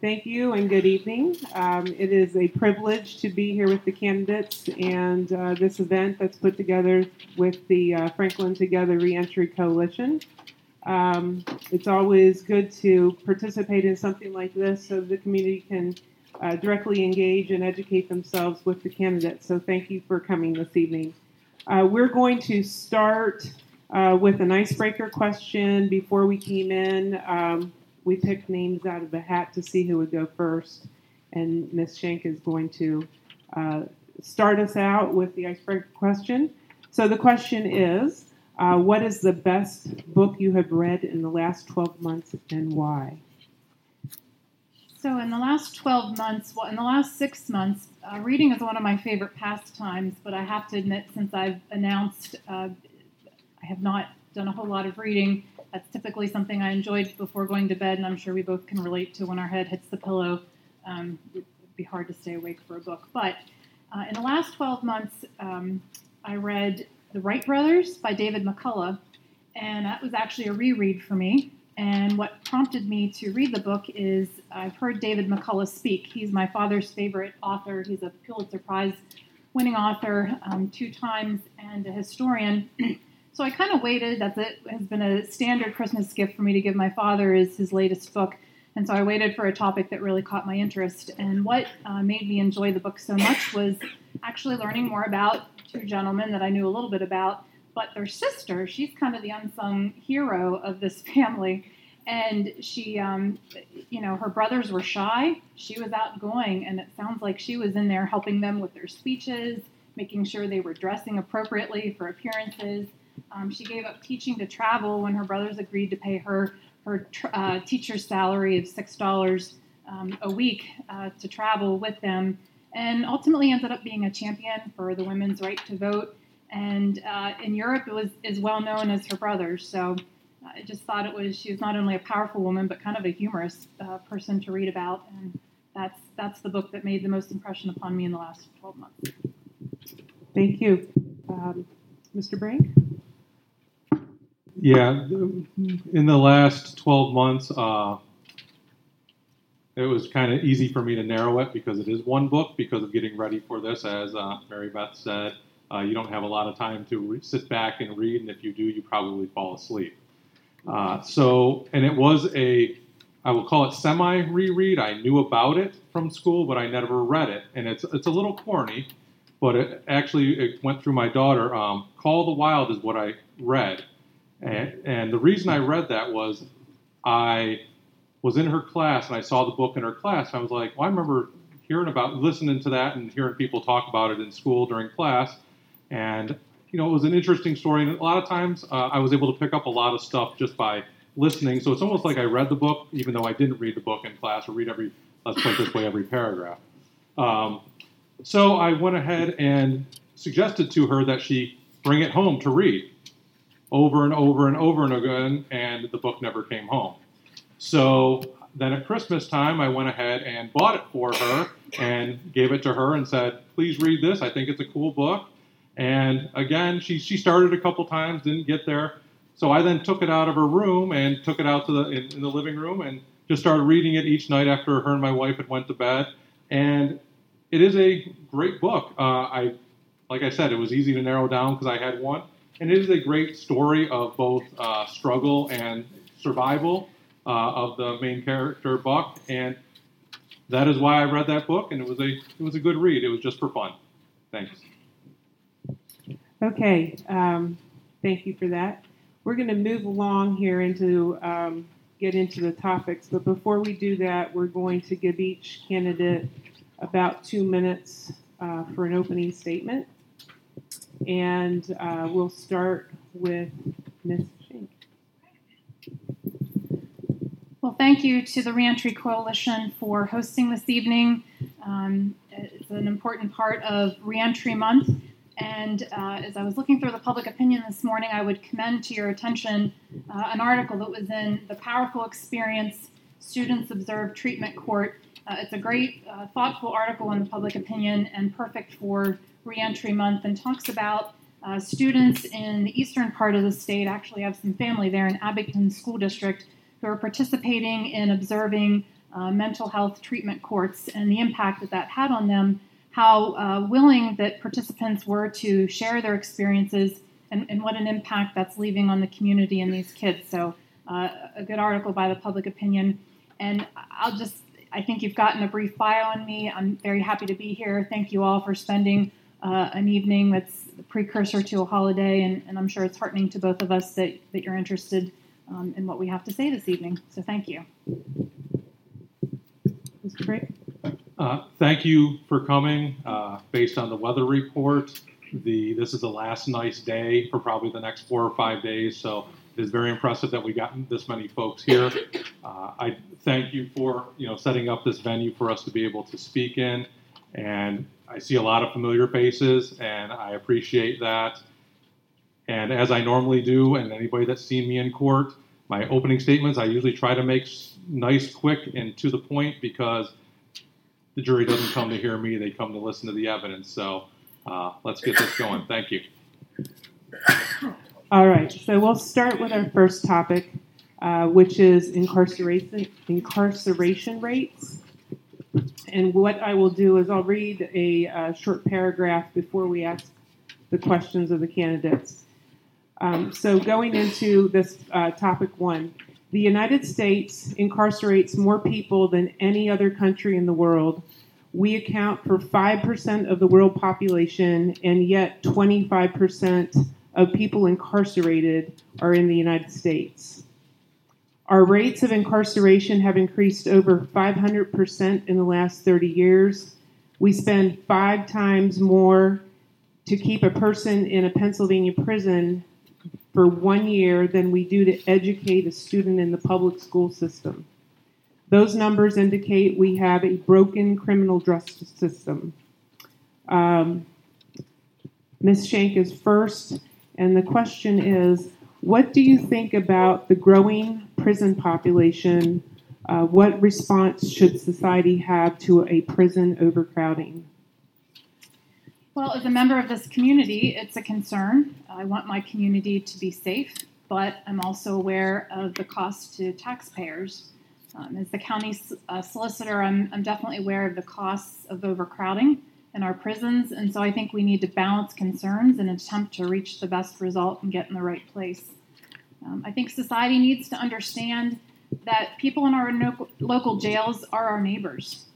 Thank you and good evening. Um, it is a privilege to be here with the candidates and uh, this event that's put together with the uh, Franklin Together Reentry Coalition. Um, it's always good to participate in something like this so the community can uh, directly engage and educate themselves with the candidates. So thank you for coming this evening. Uh, we're going to start uh, with an icebreaker question. Before we came in, um, we picked names out of the hat to see who would go first, and Ms. Shank is going to uh, start us out with the icebreaker question. So the question is, uh, what is the best book you have read in the last 12 months and why? So, in the last 12 months, well, in the last six months, uh, reading is one of my favorite pastimes, but I have to admit, since I've announced uh, I have not done a whole lot of reading, that's typically something I enjoyed before going to bed, and I'm sure we both can relate to when our head hits the pillow. Um, it'd be hard to stay awake for a book. But uh, in the last 12 months, um, I read The Wright Brothers by David McCullough, and that was actually a reread for me. And what prompted me to read the book is I've heard David McCullough speak. He's my father's favorite author. He's a Pulitzer Prize winning author um, two times and a historian. so I kind of waited. That's it. Has been a standard Christmas gift for me to give my father is his latest book. And so I waited for a topic that really caught my interest. And what uh, made me enjoy the book so much was actually learning more about two gentlemen that I knew a little bit about but their sister, she's kind of the unsung hero of this family. And she, um, you know, her brothers were shy. She was outgoing, and it sounds like she was in there helping them with their speeches, making sure they were dressing appropriately for appearances. Um, she gave up teaching to travel when her brothers agreed to pay her her uh, teacher's salary of six dollars um, a week uh, to travel with them, and ultimately ended up being a champion for the women's right to vote and uh, in Europe it was as well known as her brothers. So I just thought it was she was not only a powerful woman but kind of a humorous uh, person to read about, and that's that's the book that made the most impression upon me in the last 12 months. Thank you, um, Mr. Brink. Yeah, in the last 12 months, uh, it was kind of easy for me to narrow it because it is one book because of getting ready for this, as uh, Mary Beth said. Uh, you don't have a lot of time to re- sit back and read, and if you do, you probably fall asleep. Uh, so, and it was a, I will call it semi reread. I knew about it from school, but I never read it, and it's it's a little corny, but it actually it went through my daughter. Um, Call the Wild is what I read, and, and the reason I read that was I was in her class and I saw the book in her class. And I was like, well, I remember hearing about, listening to that, and hearing people talk about it in school during class. And you know, it was an interesting story. And a lot of times, uh, I was able to pick up a lot of stuff just by listening. So it's almost like I read the book, even though I didn't read the book in class or read every, let's put it this way, every paragraph. Um, so I went ahead and suggested to her that she bring it home to read over and over and over and again, and the book never came home. So then at Christmas time, I went ahead and bought it for her and gave it to her and said, Please read this. I think it's a cool book. And again, she, she started a couple times, didn't get there. So I then took it out of her room and took it out to the in, in the living room and just started reading it each night after her and my wife had went to bed. And it is a great book. Uh, I, like I said, it was easy to narrow down because I had one, and it is a great story of both uh, struggle and survival uh, of the main character Buck, and that is why I read that book, and it was a it was a good read. It was just for fun. Thanks. Okay, um, thank you for that. We're going to move along here into um, get into the topics, but before we do that, we're going to give each candidate about two minutes uh, for an opening statement, and uh, we'll start with Ms. Shank. Well, thank you to the Reentry Coalition for hosting this evening. Um, it's an important part of Reentry Month. And uh, as I was looking through the public opinion this morning, I would commend to your attention uh, an article that was in the Powerful Experience Students Observe Treatment Court. Uh, it's a great, uh, thoughtful article in the public opinion and perfect for reentry month and talks about uh, students in the eastern part of the state. actually have some family there in Abington School District who are participating in observing uh, mental health treatment courts and the impact that that had on them, how uh, willing that participants were to share their experiences, and, and, what an impact that's leaving on the community and these kids. So, uh, a good article by the public opinion. And I'll just, I think you've gotten a brief bio on me. I'm very happy to be here. Thank you all for spending uh, an evening that's a precursor to a holiday, and, and, I'm sure it's heartening to both of us that, that you're interested um, in what we have to say this evening. So, thank you. Mr. Frank? Uh, thank you for coming. Uh, based on the weather report, the this is the last nice day for probably the next four or five days. So it is very impressive that we got this many folks here. Uh, I thank you for you know setting up this venue for us to be able to speak in, and I see a lot of familiar faces, and I appreciate that. And as I normally do, and anybody that's seen me in court, my opening statements I usually try to make nice, quick, and to the point because the jury doesn't come to hear me; they come to listen to the evidence. So uh, let's get this going. Thank you. All right, so we'll start with our first topic, uh, which is incarceration incarceration rates. And what I will do is I'll read a uh, short paragraph before we ask the questions of the candidates. Um, so, going into this uh, topic one, the United States incarcerates more people than any other country in the world. We account for 5% of the world population, and yet 25% of people incarcerated are in the United States. Our rates of incarceration have increased over 500% in the last 30 years. We spend five times more to keep a person in a Pennsylvania prison for one year than we do to educate a student in the public school system. Those numbers indicate we have a broken criminal justice system. Um, Ms. Shank is first, and the question is what do you think about the growing prison population? Uh, what response should society have to a prison overcrowding? Well, as a member of this community, it's a concern. I want my community to be safe, but I'm also aware of the cost to taxpayers. Um, as the county uh, solicitor, I'm, I'm definitely aware of the costs of overcrowding in our prisons, and so I think we need to balance concerns and attempt to reach the best result and get in the right place. Um, I think society needs to understand that people in our local jails are our neighbors,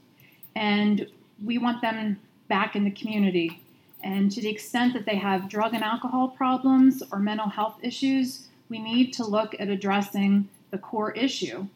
and we want them back in the community. And to the extent that they have drug and alcohol problems or mental health issues, we need to look at addressing the core issue.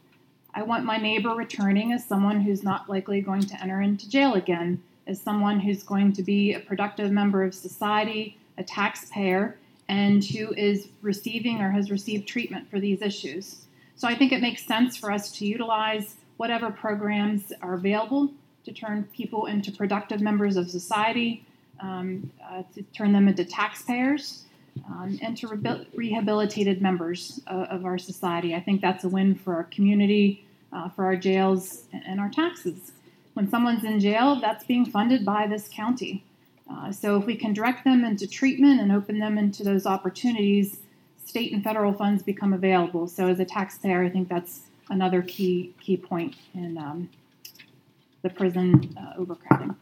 I want my neighbor returning as someone who's not likely going to enter into jail again, as someone who's going to be a productive member of society, a taxpayer, and who is receiving or has received treatment for these issues. So I think it makes sense for us to utilize whatever programs are available to turn people into productive members of society um, uh, to turn them into taxpayers um, and to re- rehabilitated members of, our society. I think that's a win for our community, uh, for our jails, and our taxes. When someone's in jail, that's being funded by this county. Uh, so if we can direct them into treatment and open them into those opportunities, state and federal funds become available. So as a taxpayer, I think that's another key key point in um, the prison uh, overcrowding.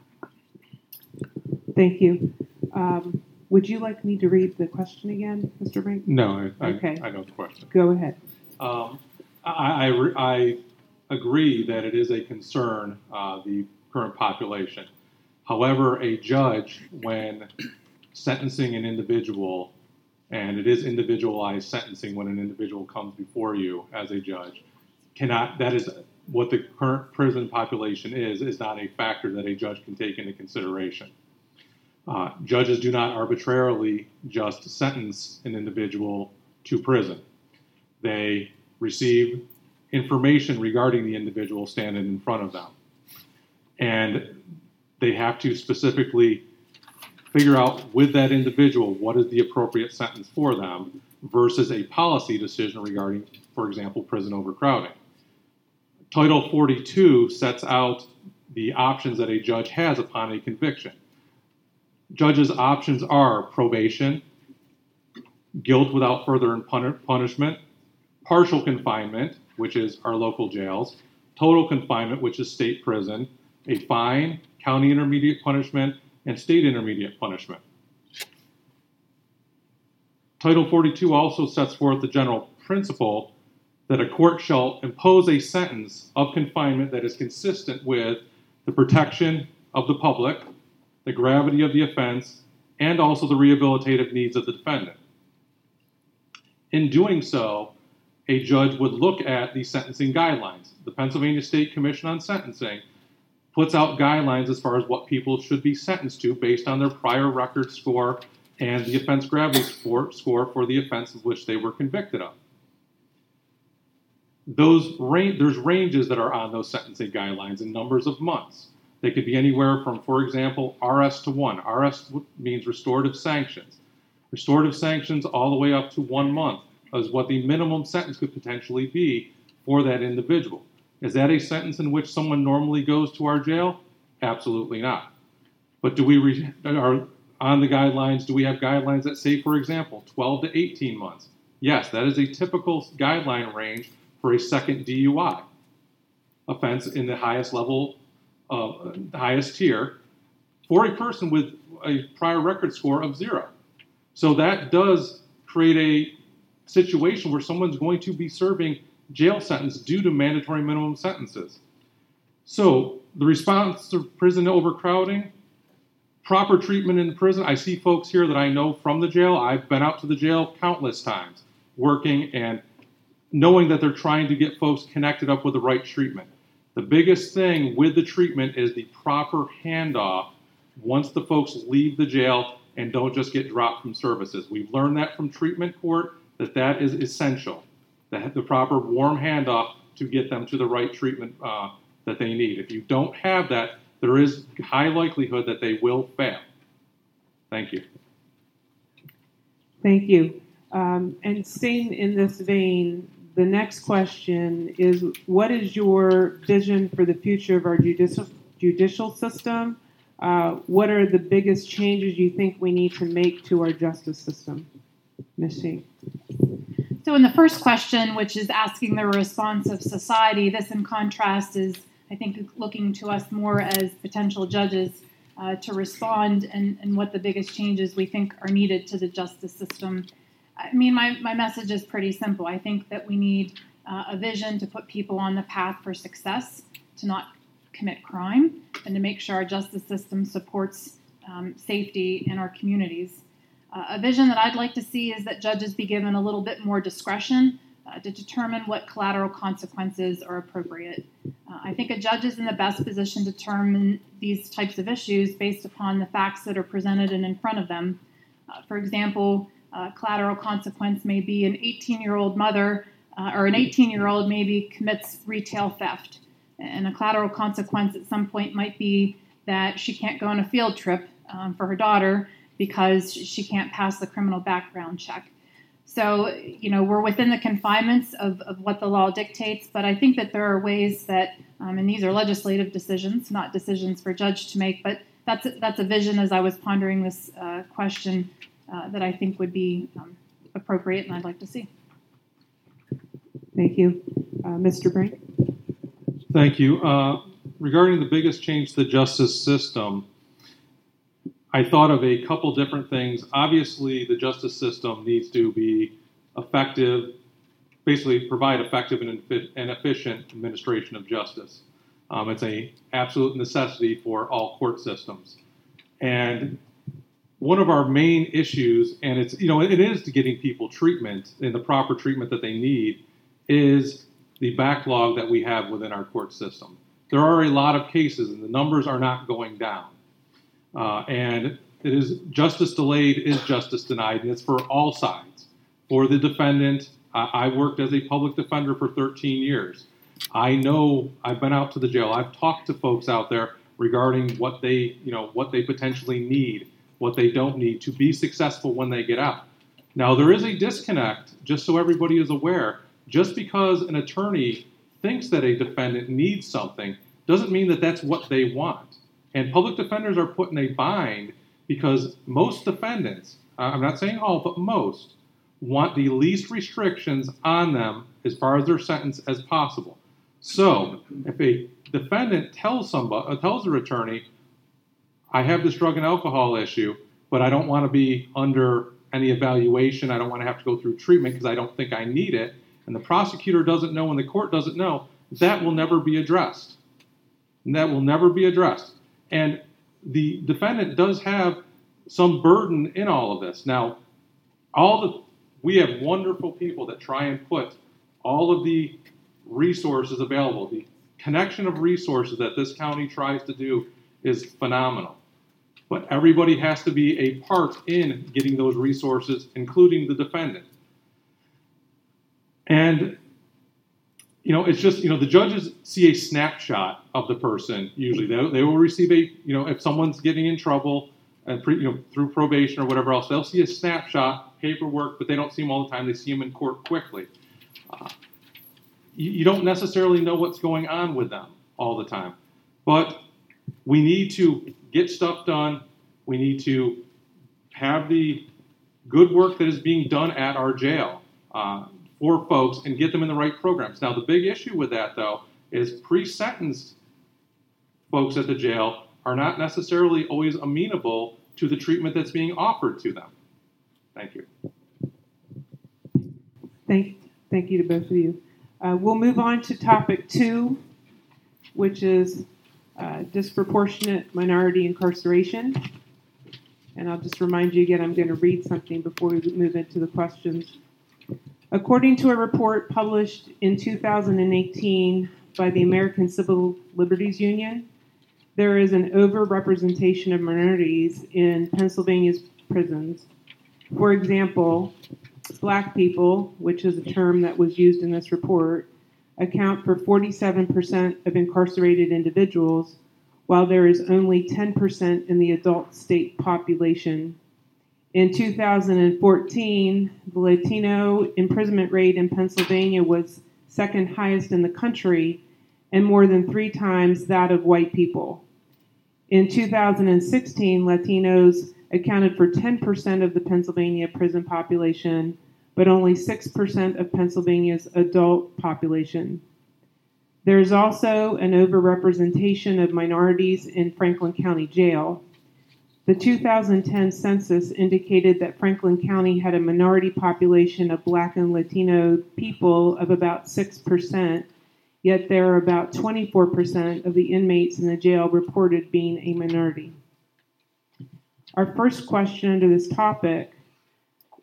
Thank you. Um, would you like me to read the question again, Mr. Brink? No, I, okay. I, I know the question. Go ahead. Um, I, I, I, agree that it is a concern, uh, the current population. However, a judge, when sentencing an individual, and it is individualized sentencing when an individual comes before you as a judge, cannot, that is what the current prison population is, is not a factor that a judge can take into consideration. Uh, judges do not arbitrarily just sentence an individual to prison. They receive information regarding the individual standing in front of them. And they have to specifically figure out with that individual what is the appropriate sentence for them versus a policy decision regarding, for example, prison overcrowding. Title 42 sets out the options that a judge has upon a conviction judges' options are probation, guilt without further punishment, partial confinement, which is our local jails, total confinement, which is state prison, a fine, county intermediate punishment, and state intermediate punishment. Title 42 also sets forth the general principle that a court shall impose a sentence of confinement that is consistent with the protection of the public, the gravity of the offense, and also the rehabilitative needs of the defendant. In doing so, a judge would look at the sentencing guidelines. The Pennsylvania State Commission on Sentencing puts out guidelines as far as what people should be sentenced to based on their prior record score and the offense gravity score, score for the offense of which they were convicted of those range, there's ranges that are on those sentencing guidelines in numbers of months. They could be anywhere from, for example, RS to one. RS means restorative sanctions. Restorative sanctions all the way up to one month is what the minimum sentence could potentially be for that individual. Is that a sentence in which someone normally goes to our jail? Absolutely not. But do we re- are on the guidelines? Do we have guidelines that say, for example, 12 to 18 months? Yes, that is a typical guideline range for a second DUI offense in the highest level, uh, highest tier, for a person with a prior record score of zero. So that does create a situation where someone's going to be serving jail sentence due to mandatory minimum sentences. So the response to prison overcrowding, proper treatment in prison. I see folks here that I know from the jail. I've been out to the jail countless times working and knowing that they're trying to get folks connected up with the right treatment. The biggest thing with the treatment is the proper handoff once the folks leave the jail and don't just get dropped from services. We've learned that from treatment court that that is essential. The, the proper warm handoff to get them to the right treatment uh, that they need. If you don't have that, there is high likelihood that they will fail. Thank you. Thank you. Um, and staying in this vein, the next question is what is your vision for the future of our judicial, judicial system? Uh, what are the biggest changes you think we need to make to our justice system? So, in the first question, which is asking the response of society, this in contrast is, I think, looking to us more as potential judges uh, to respond and, and what the biggest changes we think are needed to the justice system I mean, my, my message is pretty simple. I think that we need uh, a vision to put people on the path for success, to not commit crime, and to make sure our justice system supports um, safety in our communities. Uh, a vision that I'd like to see is that judges be given a little bit more discretion uh, to determine what collateral consequences are appropriate. Uh, I think a judge is in the best position to determine these types of issues based upon the facts that are presented and in front of them. Uh, for example, uh, collateral consequence may be an 18 year old mother uh, or an 18 year old maybe commits retail theft. And a collateral consequence at some point might be that she can't go on a field trip um, for her daughter because she can't pass the criminal background check. So, you know, we're within the confinements of, of what the law dictates, but I think that there are ways that, um, and these are legislative decisions, not decisions for judge to make, but that's a, that's a vision as I was pondering this uh, question uh, that I think would be um, appropriate and I'd like to see. Thank you. Uh, Mr. Brink? Thank you. Uh, regarding the biggest change to the justice system, I thought of a couple different things. Obviously, the justice system needs to be effective, basically provide effective and, efficient administration of justice. Um, it's a absolute necessity for all court systems. And one of our main issues, and it's you know it is to getting people treatment and the proper treatment that they need, is the backlog that we have within our court system. There are a lot of cases, and the numbers are not going down. Uh, and it is justice delayed is justice denied, and it's for all sides. For the defendant, I, I worked as a public defender for 13 years. I know I've been out to the jail. I've talked to folks out there regarding what they, you know, what they potentially need what they don't need to be successful when they get out. Now, there is a disconnect, just so everybody is aware. Just because an attorney thinks that a defendant needs something doesn't mean that that's what they want. And public defenders are put in a bind because most defendants, I'm not saying all, but most, want the least restrictions on them as far as their sentence as possible. So, if a defendant tells somebody, uh, tells their attorney, "I have this drug and alcohol issue, but I don't want to be under any evaluation. I don't want to have to go through treatment because I don't think I need it," and the prosecutor doesn't know and the court doesn't know, that will never be addressed. And that will never be addressed. And the defendant does have some burden in all of this. Now, all the we have wonderful people that try and put all of the resources available. The connection of resources that this county tries to do is phenomenal. But everybody has to be a part in getting those resources, including the defendant. And you know, it's just you know the judges see a snapshot of the person. Usually, they, they will receive a you know if someone's getting in trouble and pre, you know through probation or whatever else, they'll see a snapshot paperwork, but they don't see them all the time. They see them in court quickly. Uh, you, you don't necessarily know what's going on with them all the time, but we need to get stuff done. We need to have the good work that is being done at our jail. Uh, for folks and get them in the right programs. Now, the big issue with that, though, is pre sentenced folks at the jail are not necessarily always amenable to the treatment that's being offered to them. Thank you. Thank, thank you to both of you. Uh, we'll move on to topic two, which is uh, disproportionate minority incarceration. And I'll just remind you again, I'm going to read something before we move into the questions. According to a report published in 2018 by the American Civil Liberties Union, there is an overrepresentation of minorities in Pennsylvania's prisons. For example, black people, which is a term that was used in this report, account for 47% of incarcerated individuals, while there is only 10% in the adult state population in 2014, the Latino imprisonment rate in Pennsylvania was second highest in the country and more than three times that of white people. In 2016, Latinos accounted for 10% of the Pennsylvania prison population, but only 6% of Pennsylvania's adult population. There is also an overrepresentation of minorities in Franklin County Jail. The 2010 census indicated that Franklin County had a minority population of black and Latino people of about 6%, yet there are about 24% of the inmates in the jail reported being a minority. Our first question under this topic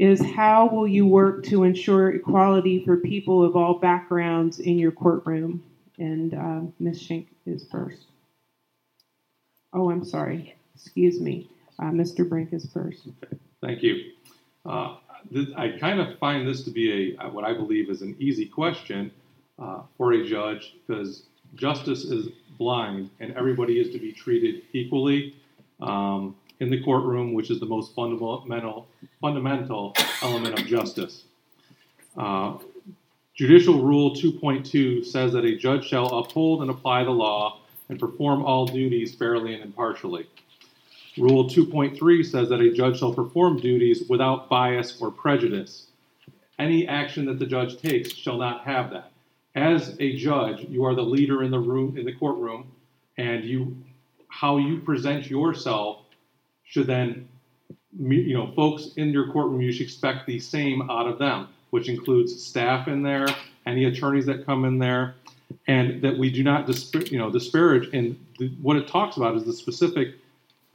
is how will you work to ensure equality for people of all backgrounds in your courtroom? And uh, Ms. Schenk is first. Oh, I'm sorry. Excuse me. Uh, Mr. Brink is first. Okay. Thank you. Uh, th- I kind of find this to be a what I believe is an easy question uh, for a judge because justice is blind and everybody is to be treated equally um, in the courtroom, which is the most fundamental fundamental element of justice. Uh, Judicial Rule 2.2 says that a judge shall uphold and apply the law and perform all duties fairly and impartially. Rule 2.3 says that a judge shall perform duties without bias or prejudice. Any action that the judge takes shall not have that. As a judge, you are the leader in the room in the courtroom, and you how you present yourself should then you know folks in your courtroom you should expect the same out of them, which includes staff in there, any attorneys that come in there, and that we do not you know disparage. And the, what it talks about is the specific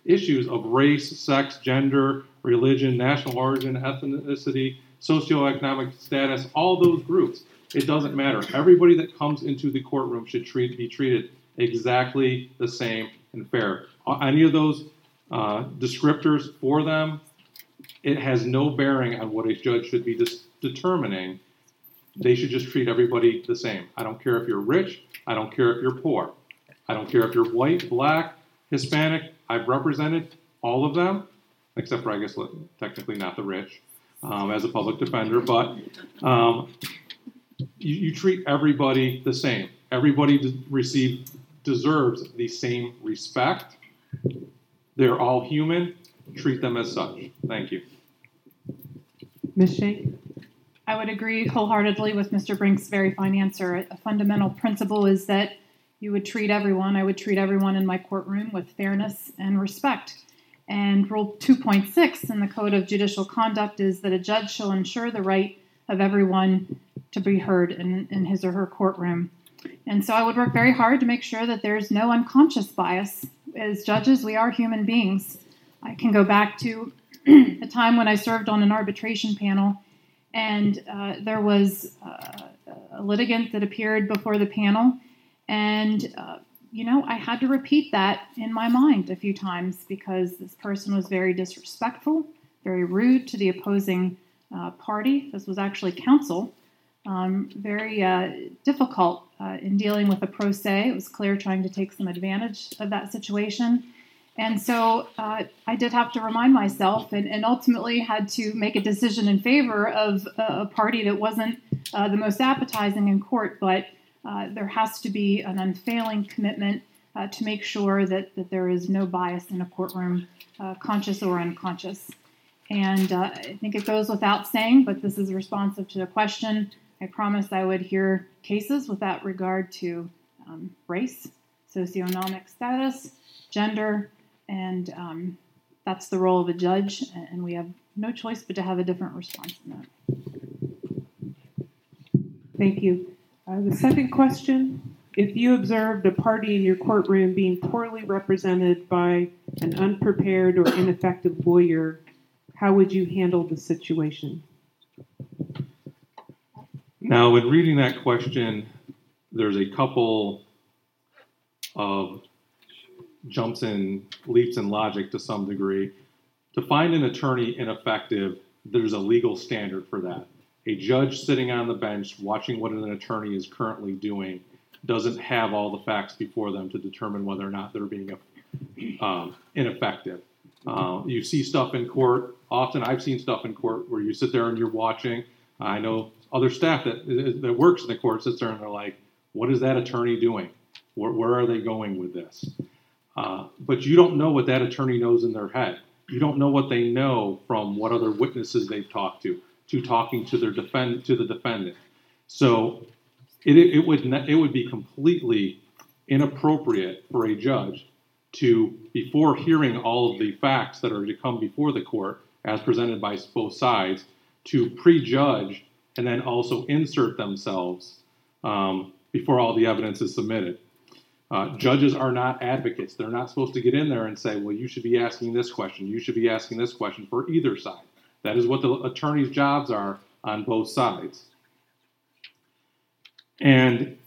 issues of race, sex, gender, religion, national origin, ethnicity, socioeconomic status, all those groups. It doesn't matter. Everybody that comes into the courtroom should treat, be treated exactly the same and fair. Any of those uh, descriptors for them, it has no bearing on what a judge should be dis- determining. They should just treat everybody the same. I don't care if you're rich. I don't care if you're poor. I don't care if you're white, black, Hispanic. I've represented all of them, except for, I guess, technically not the rich, um, as a public defender. But um, you, you, treat everybody the same. Everybody de- receive, deserves the same respect. They're all human. Treat them as such. Thank you. Ms. Schenk? I would agree wholeheartedly with Mr. Brink's very fine answer. A fundamental principle is that you would treat everyone, I would treat everyone in my courtroom with fairness and respect. And Rule 2.6 in the Code of Judicial Conduct is that a judge shall ensure the right of everyone to be heard in, in his or her courtroom. And so I would work very hard to make sure that there's no unconscious bias. As judges, we are human beings. I can go back to a time when I served on an arbitration panel, and uh, there was uh, a litigant that appeared before the panel, and uh, you know, I had to repeat that in my mind a few times because this person was very disrespectful, very rude to the opposing uh, party. This was actually counsel. Um, very uh, difficult uh, in dealing with a pro se. It was clear trying to take some advantage of that situation. And so uh, I did have to remind myself and, and, ultimately had to make a decision in favor of a, a party that wasn't uh, the most appetizing in court, but uh, there has to be an unfailing commitment uh, to make sure that, that there is no bias in a courtroom, uh, conscious or unconscious. And uh, I think it goes without saying, but this is responsive to the question. I promised I would hear cases without regard to um, race, socioeconomic status, gender, and um, that's the role of a judge, and we have no choice but to have a different response in that. Thank you. Uh, the second question if you observed a party in your courtroom being poorly represented by an unprepared or ineffective lawyer, how would you handle the situation? Now, in reading that question, there's a couple of jumps and leaps in logic to some degree. To find an attorney ineffective, there's a legal standard for that. A judge sitting on the bench watching what an attorney is currently doing doesn't have all the facts before them to determine whether or not they're being um, ineffective. Uh, you see stuff in court. Often, I've seen stuff in court where you sit there and you're watching. I know other staff that that works in the court sits there and they're like, "What is that attorney doing? Where, where are they going with this?" Uh, but you don't know what that attorney knows in their head. You don't know what they know from what other witnesses they've talked to, to talking to their defend to the defendant. So it, it would it would be completely inappropriate for a judge to, before hearing all of the facts that are to come before the court as presented by both sides, to prejudge and then also insert themselves um, before all the evidence is submitted. Uh, judges are not advocates. They're not supposed to get in there and say, well, you should be asking this question. You should be asking this question for either side. That is what the attorney's jobs are on both sides. And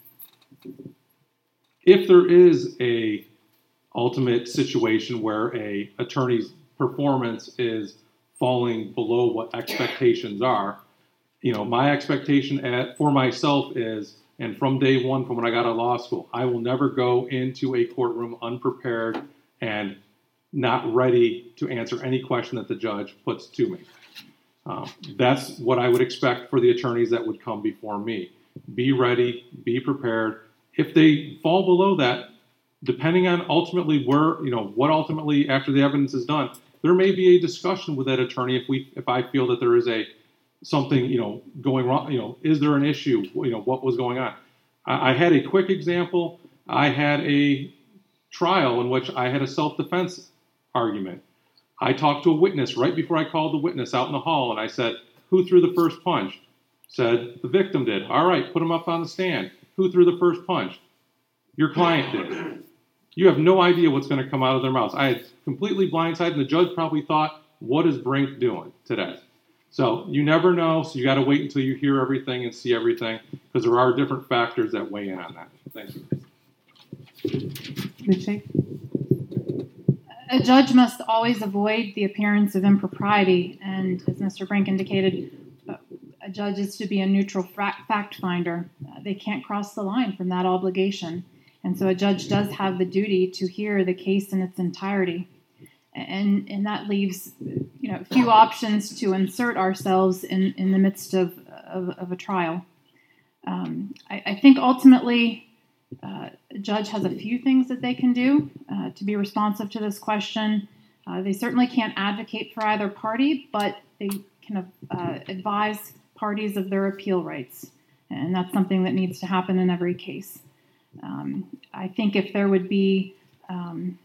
if there is a ultimate situation where a attorney's performance is falling below what expectations are, you know, my expectation at, for myself is and from day one, from when I got out of law school, I will never go into a courtroom unprepared and not ready to answer any question that the judge puts to me. Um, that's what I would expect for the attorneys that would come before me. Be ready, be prepared. If they fall below that, depending on ultimately where, you know, what ultimately after the evidence is done, there may be a discussion with that attorney if we if I feel that there is a something you know going wrong you know is there an issue you know what was going on I, I, had a quick example i had a trial in which i had a self-defense argument i talked to a witness right before i called the witness out in the hall and i said who threw the first punch? Said the victim did. All right put him up on the stand. Who threw the first punch? Your client did. You have no idea what's going to come out of their mouths. I had completely blindsided and the judge probably thought what is brink doing today? So you never know. So you got to wait until you hear everything and see everything because there are different factors that weigh in on that. Thank you. A judge must always avoid the appearance of impropriety, and as Mr. Brink indicated, a judge is to be a neutral fact finder. Uh, they can't cross the line from that obligation. And so a judge does have the duty to hear the case in its entirety and and that leaves you know few options to insert ourselves in in the midst of of, of a trial. Um, I, I, think ultimately. Uh, a judge has a few things that they can do uh, to be responsive to this question. Uh, they certainly can't advocate for either party, but they can uh, advise parties of their appeal rights. And that's something that needs to happen in every case. Um, I think if there would be um,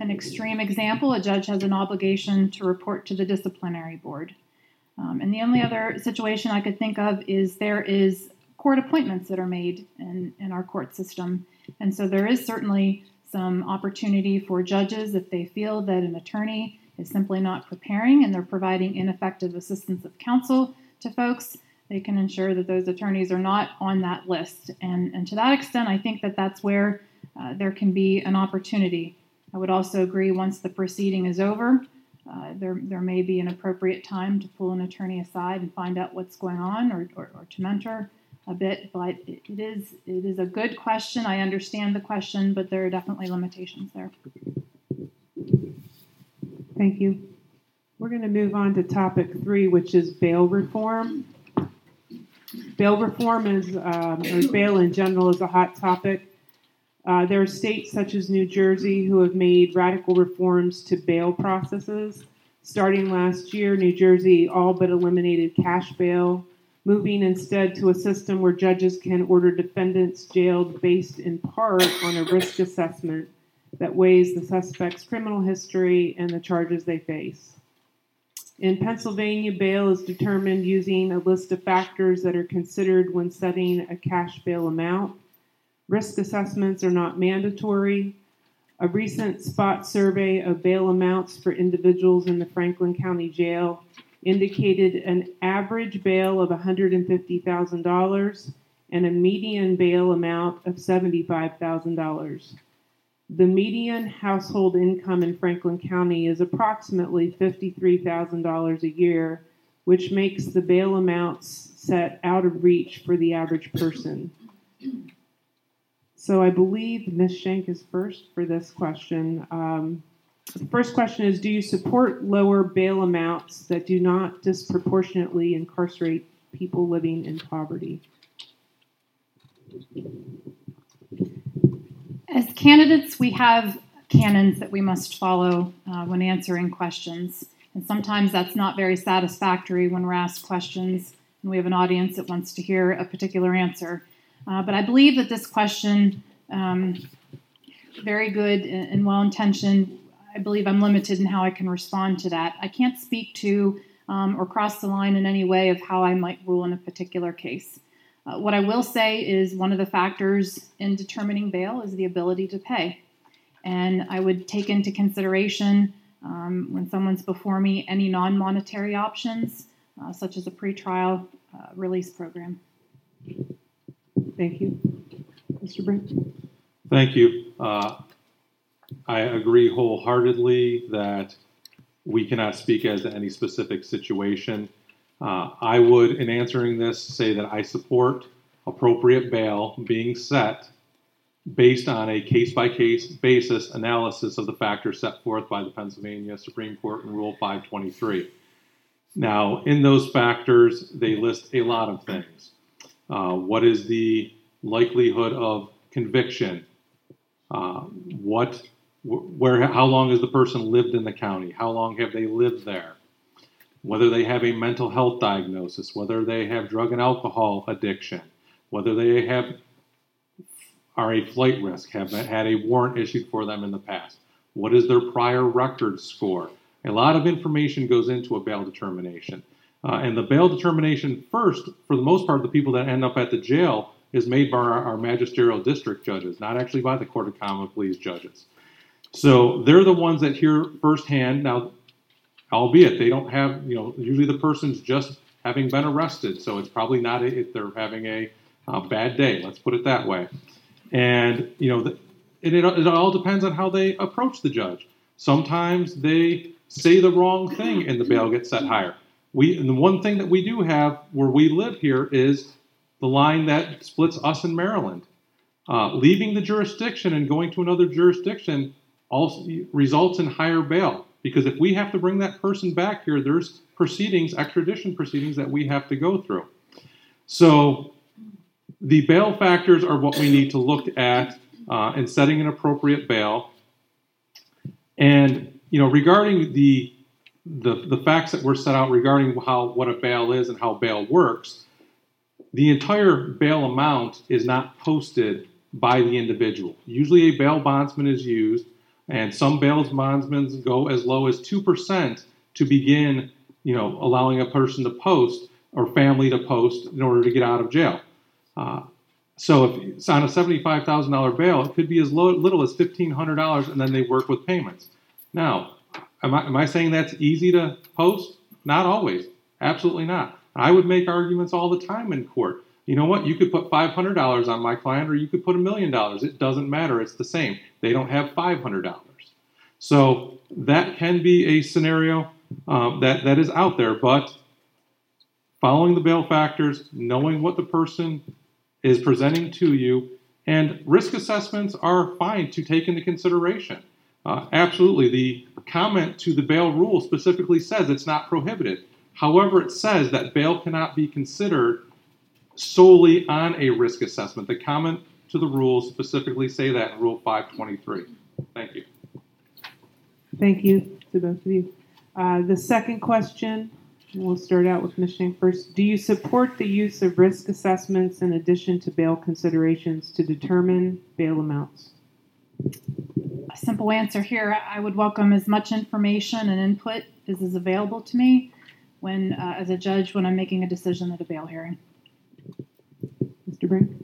an extreme example, a judge has an obligation to report to the disciplinary board. Um, and the only other situation I could think of is there is court appointments that are made in, in our court system. And so there is certainly some opportunity for judges if they feel that an attorney is simply not preparing and they're providing ineffective assistance of counsel to folks, they can ensure that those attorneys are not on that list. And, and to that extent, I think that that's where uh, there can be an opportunity. I would also agree once the proceeding is over, uh, there, there may be an appropriate time to pull an attorney aside and find out what's going on or, or, or to mentor a bit. But it, is it is a good question. I understand the question, but there are definitely limitations there. Thank you. We're going to move on to topic three, which is bail reform. Bail reform is, um, or bail in general, is a hot topic. Uh, there are states such as New Jersey who have made radical reforms to bail processes. Starting last year, New Jersey all but eliminated cash bail, moving instead to a system where judges can order defendants jailed based in part on a risk assessment that weighs the suspect's criminal history and the charges they face. In Pennsylvania, bail is determined using a list of factors that are considered when setting a cash bail amount. Risk assessments are not mandatory. A recent spot survey of bail amounts for individuals in the Franklin County Jail indicated an average bail of $150,000 and a median bail amount of $75,000. The median household income in Franklin County is approximately $53,000 a year, which makes the bail amounts set out of reach for the average person. So I believe Ms. Shank is first for this question. Um, first question is Do you support lower bail amounts that do not disproportionately incarcerate people living in poverty? As candidates, we have canons that we must follow uh, when answering questions. And sometimes that's not very satisfactory when we're asked questions and we have an audience that wants to hear a particular answer. Uh, but I believe that this question, um, very good and well intentioned, I believe I'm limited in how I can respond to that. I can't speak to um, or cross the line in any way of how I might rule in a particular case. Uh, what I will say is one of the factors in determining bail is the ability to pay. And I would take into consideration um, when someone's before me any non monetary options, uh, such as a pretrial uh, release program. Thank you. Mr. Brink? Thank you. Uh, I agree wholeheartedly that we cannot speak as to any specific situation. Uh, I would, in answering this, say that I support appropriate bail being set based on a case by case basis analysis of the factors set forth by the Pennsylvania Supreme Court in Rule 523. Now, in those factors, they list a lot of things. Uh, what is the likelihood of conviction? Uh, what, where, how long has the person lived in the county? How long have they lived there? whether they have a mental health diagnosis, whether they have drug and alcohol addiction, whether they have are a flight risk, have had a warrant issued for them in the past. What is their prior record score? A lot of information goes into a bail determination. Uh, and the bail determination, first, for the most part, the people that end up at the jail is made by our, our magisterial district judges, not actually by the Court of Common Pleas judges. So they're the ones that hear firsthand. Now, albeit they don't have, you know, usually the person's just having been arrested, so it's probably not if they're having a, bad day. Let's put it that way. And you know, the, it, it, it all depends on how they approach the judge. Sometimes they say the wrong thing and the bail gets set higher. We and the one thing that we do have where we live here is the line that splits us and Maryland. Uh, leaving the jurisdiction and going to another jurisdiction also results in higher bail. Because if we have to bring that person back here, there's proceedings, extradition proceedings that we have to go through. So the bail factors are what we need to look at uh, in setting an appropriate bail. And you know, regarding the the the facts that were set out regarding how what a bail is and how bail works, the entire bail amount is not posted by the individual. Usually, a bail bondsman is used, and some bail bondsmen go as low as two percent to begin, you know, allowing a person to post or family to post in order to get out of jail. Uh, so if it's on a seventy-five thousand dollar bail, it could be as low, little as fifteen hundred dollars, and then they work with payments. Now, am I, am I saying that's easy to post? Not always. Absolutely not. I would make arguments all the time in court. You know what? You could put five hundred dollars on my client, or you could put a million dollars. It doesn't matter. It's the same. They don't have five hundred dollars. So that can be a scenario um, that that is out there, but following the bail factors, knowing what the person is presenting to you, and risk assessments are fine to take into consideration. Uh, absolutely. The comment to the bail rule specifically says it's not prohibited. However, it says that bail cannot be considered solely on a risk assessment. The comment to the rules specifically say that in Rule 523. Thank you. Thank you to both of you. Uh, the second question We'll start out with Ms. Shank first. Do you support the use of risk assessments in addition to bail considerations to determine bail amounts? A simple answer here I would welcome as much information and input as is available to me when, uh, as a judge, when I'm making a decision at a bail hearing. Mr. Brink?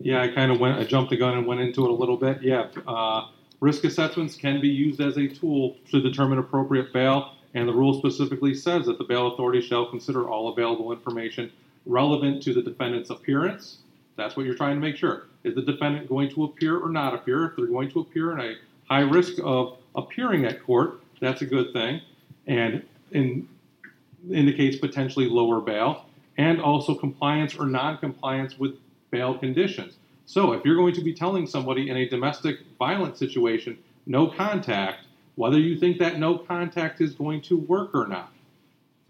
Yeah, I kind of went, I jumped the gun and went into it a little bit. Yeah, uh, risk assessments can be used as a tool to determine appropriate bail and the rule specifically says that the bail authority shall consider all available information relevant to the defendant's appearance. That's what you're trying to make sure. Is the defendant going to appear or not appear? If they're going to appear in a high risk of appearing at court, that's a good thing, and in, indicates potentially lower bail, and also compliance or non-compliance with bail conditions. So if you're going to be telling somebody in a domestic violence situation, no contact, whether you think that no contact is going to work or not.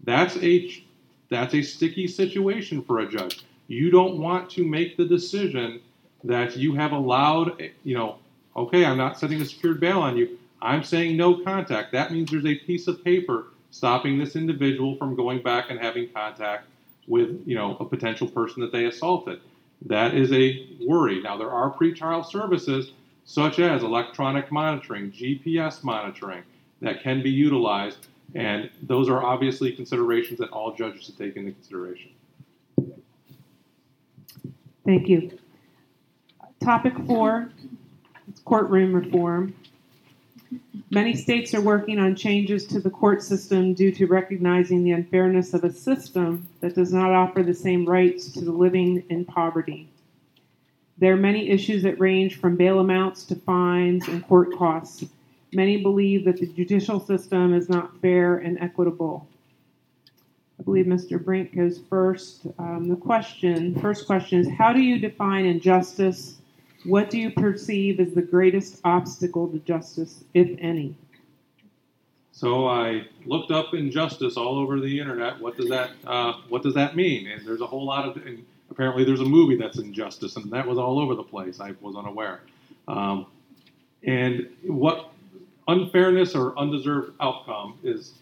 That's a that's a sticky situation for a judge. You don't want to make the decision that you have allowed, you know, okay, I'm not setting a secured bail on you. I'm saying no contact. That means there's a piece of paper stopping this individual from going back and having contact with, you know, a potential person that they assaulted. That is a worry. Now there are pretrial services such as electronic monitoring, GPS monitoring, that can be utilized. And those are obviously considerations that all judges should take into consideration. Thank you. Topic four courtroom reform. Many states are working on changes to the court system due to recognizing the unfairness of a system that does not offer the same rights to the living in poverty. There are many issues that range from bail amounts to fines and court costs. Many believe that the judicial system is not fair and equitable. I believe Mr. Brink goes first. Um, the question, first question is How do you define injustice? What do you perceive as the greatest obstacle to justice, if any? So I looked up injustice all over the internet. What does that uh, What does that mean? And there's a whole lot of apparently there's a movie that's injustice, and that was all over the place. I was unaware. Um, and what unfairness or undeserved outcome is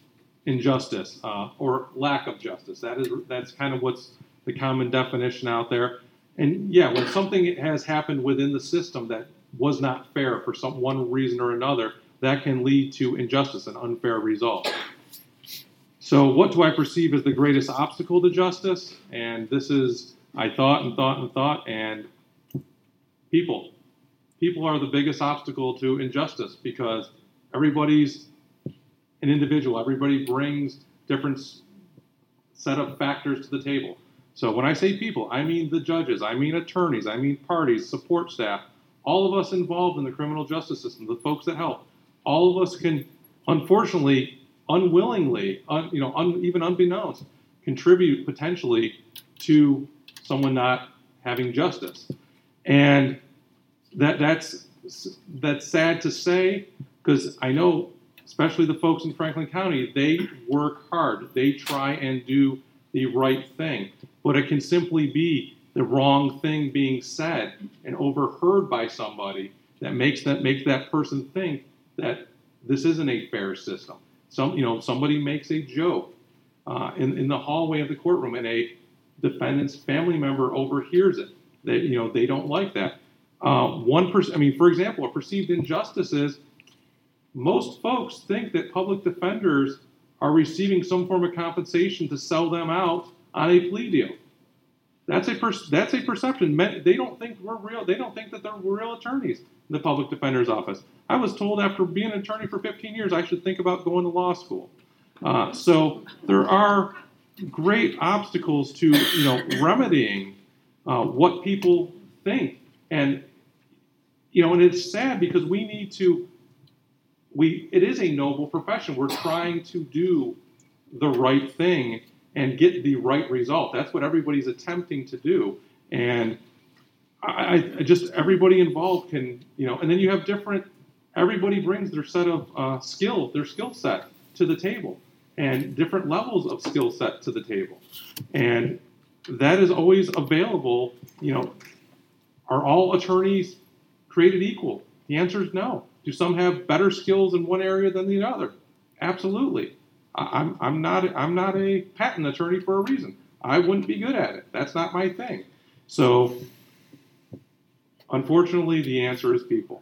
injustice uh, or lack of justice. That is that's kind of what's the common definition out there. And yeah, when something has happened within the system that was not fair for some one reason or another, that can lead to injustice, and unfair result. So, what do I perceive as the greatest obstacle to justice? And this is I thought and thought and thought, and people. People are the biggest obstacle to injustice because everybody's an individual. Everybody brings different set of factors to the table. So when I say people, I mean the judges, I mean attorneys, I mean parties, support staff, all of us involved in the criminal justice system, the folks that help. All of us can, unfortunately, unwillingly, un, you know, un, even unbeknownst, contribute potentially to someone not having justice. And that that's that's sad to say because I know, especially the folks in Franklin County, they work hard. They try and do the right thing, but it can simply be the wrong thing being said and overheard by somebody that makes that makes that person think that this isn't a fair system. some you know somebody makes a joke uh, in in the hallway of the courtroom, and a defendant's family member overhears it. They you know they don't like that. Uh, one person, I mean, for example, a perceived injustice is most folks think that public defenders are receiving some form of compensation to sell them out on a plea deal. That's a per- that's a perception. They don't think we're real. They don't think that they're real attorneys in the public defender's office. I was told after being an attorney for 15 years, I should think about going to law school. Uh, so there are great obstacles to you know remedying uh, what people think, and you know, and it's sad because we need to. We it is a noble profession. We're trying to do the right thing and get the right result. That's what everybody's attempting to do. And I, I just everybody involved can, you know, and then you have different. Everybody brings their set of uh, skill, their skill set to the table, and different levels of skill set to the table, and that is always available. You know, are all attorneys created equal? The answer is no. Do some have better skills in one area than the other? Absolutely. I'm, I'm not I'm not a patent attorney for a reason. I wouldn't be good at it. That's not my thing. So, unfortunately, the answer is people.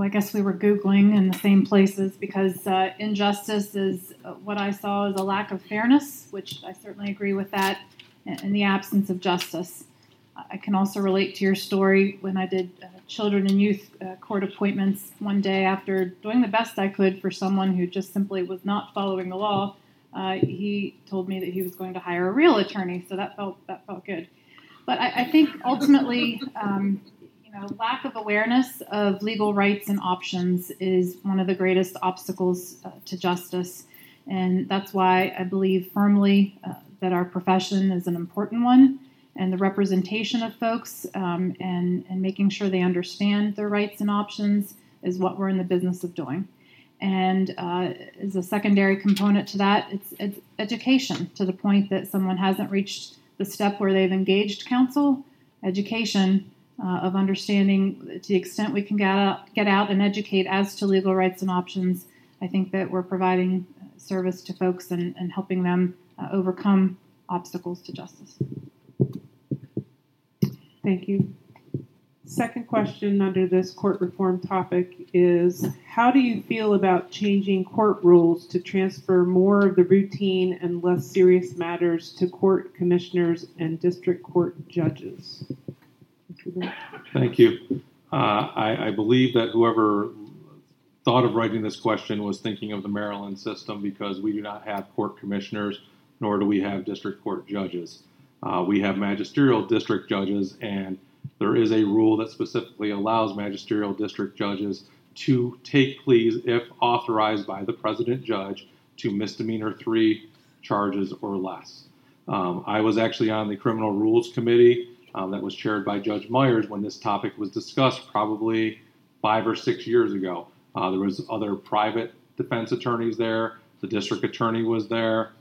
Well, I guess we were Googling in the same places because uh, injustice is uh, what I saw as a lack of fairness, which I certainly agree with that, in the absence of justice. I can also relate to your story when I did uh, children and youth uh, court appointments one day after doing the best I could for someone who just simply was not following the law. Uh, he told me that he was going to hire a real attorney, so that felt that felt good. But I, I think ultimately, um, you know, lack of awareness of legal rights and options is one of the greatest obstacles uh, to justice, and that's why I believe firmly uh, that our profession is an important one and the representation of folks um, and, and making sure they understand their rights and options is what we're in the business of doing. And uh, as a secondary component to that, it's, it's, education to the point that someone hasn't reached the step where they've engaged counsel. Education uh, of understanding to the extent we can get out, get out and educate as to legal rights and options. I think that we're providing service to folks and, and helping them uh, overcome obstacles to justice. Thank you. Second question under this court reform topic is How do you feel about changing court rules to transfer more of the routine and less serious matters to court commissioners and district court judges? Thank you. Uh, I, I believe that whoever thought of writing this question was thinking of the Maryland system because we do not have court commissioners, nor do we have district court judges. Uh, we have magisterial district judges, and there is a rule that specifically allows magisterial district judges to take pleas if authorized by the president judge to misdemeanor three charges or less. Um, I was actually on the criminal rules committee um, that was chaired by Judge Myers when this topic was discussed, probably five or six years ago. Uh, there was other private defense attorneys there. The district attorney was there.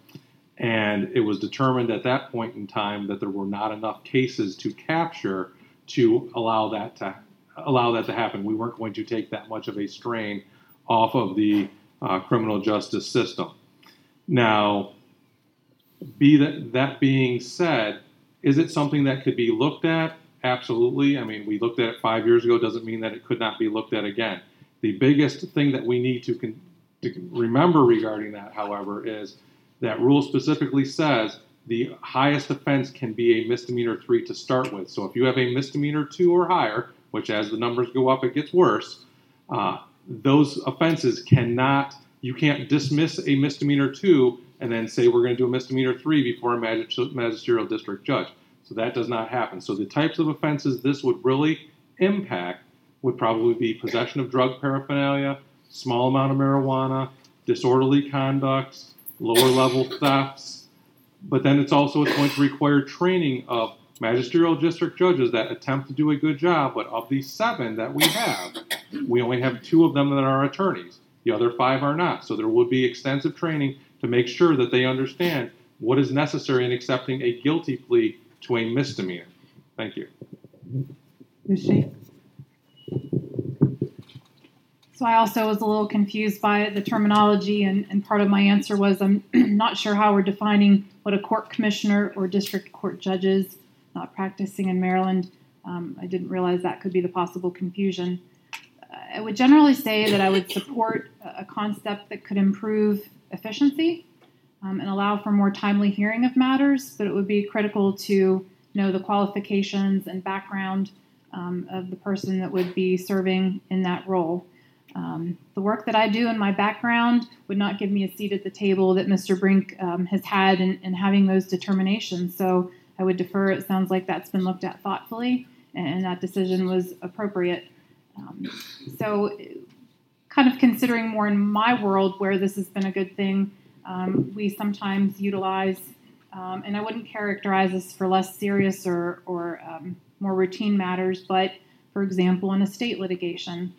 And it was determined at that point in time that there were not enough cases to capture to allow that to allow that to happen. We weren't going to take that much of a strain off of the uh, criminal justice system. Now, be that that being said, is it something that could be looked at? Absolutely. I mean, we looked at it five years ago. Doesn't mean that it could not be looked at again. The biggest thing that we need to, con- to remember regarding that, however, is that rule specifically says the highest offense can be a misdemeanor three to start with. So if you have a misdemeanor two or higher, which as the numbers go up, it gets worse, uh, those offenses cannot, you can't dismiss a misdemeanor two and then say we're going to do a misdemeanor three before a magisterial district judge. So that does not happen. So the types of offenses this would really impact would probably be possession of drug paraphernalia, small amount of marijuana, disorderly conduct, lower level thefts. But then it's also going to require training of magisterial district judges that attempt to do a good job. But of the seven that we have, we only have two of them that are attorneys. The other five are not. So there would be extensive training to make sure that they understand what is necessary in accepting a guilty plea to a misdemeanor. Thank you. Ms. So I also was a little confused by the terminology, and, and part of my answer was I'm not sure how we're defining what a court commissioner or district court judge is, not practicing in Maryland. Um, I didn't realize that could be the possible confusion. Uh, I would generally say that I would support a concept that could improve efficiency um, and allow for more timely hearing of matters, but it would be critical to know the qualifications and background um, of the person that would be serving in that role. Um, the work that I do in my background would not give me a seat at the table that Mr. Brink um, has had in, in, having those determinations. So I would defer. It sounds like that's been looked at thoughtfully, and that decision was appropriate. Um, so, kind of considering more in my world where this has been a good thing, um, we sometimes utilize, um, and I wouldn't characterize this for less serious or, or um, more routine matters, but for example, in estate litigation.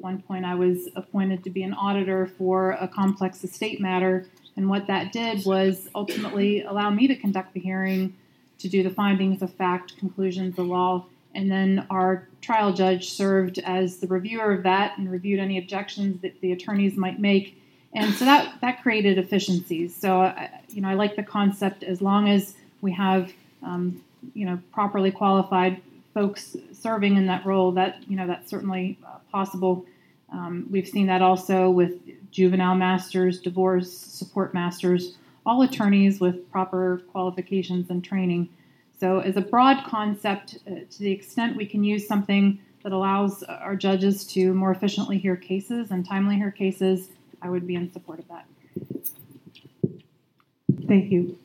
At one point, I was appointed to be an auditor for a complex estate matter, and what that did was ultimately allow me to conduct the hearing, to do the findings of fact, conclusions of law, and then our trial judge served as the reviewer of that and reviewed any objections that the attorneys might make. And so that, that created efficiencies. So, I, you know, I like the concept as long as we have, um, you know, properly qualified folks serving in that role, that you know that's certainly uh, possible. Um, we've seen that also with juvenile masters, divorce support masters, all attorneys with proper qualifications and training. So, as a broad concept, uh, to the extent we can use something that allows our judges to more efficiently hear cases and timely hear cases, I would be in support of that. Thank you.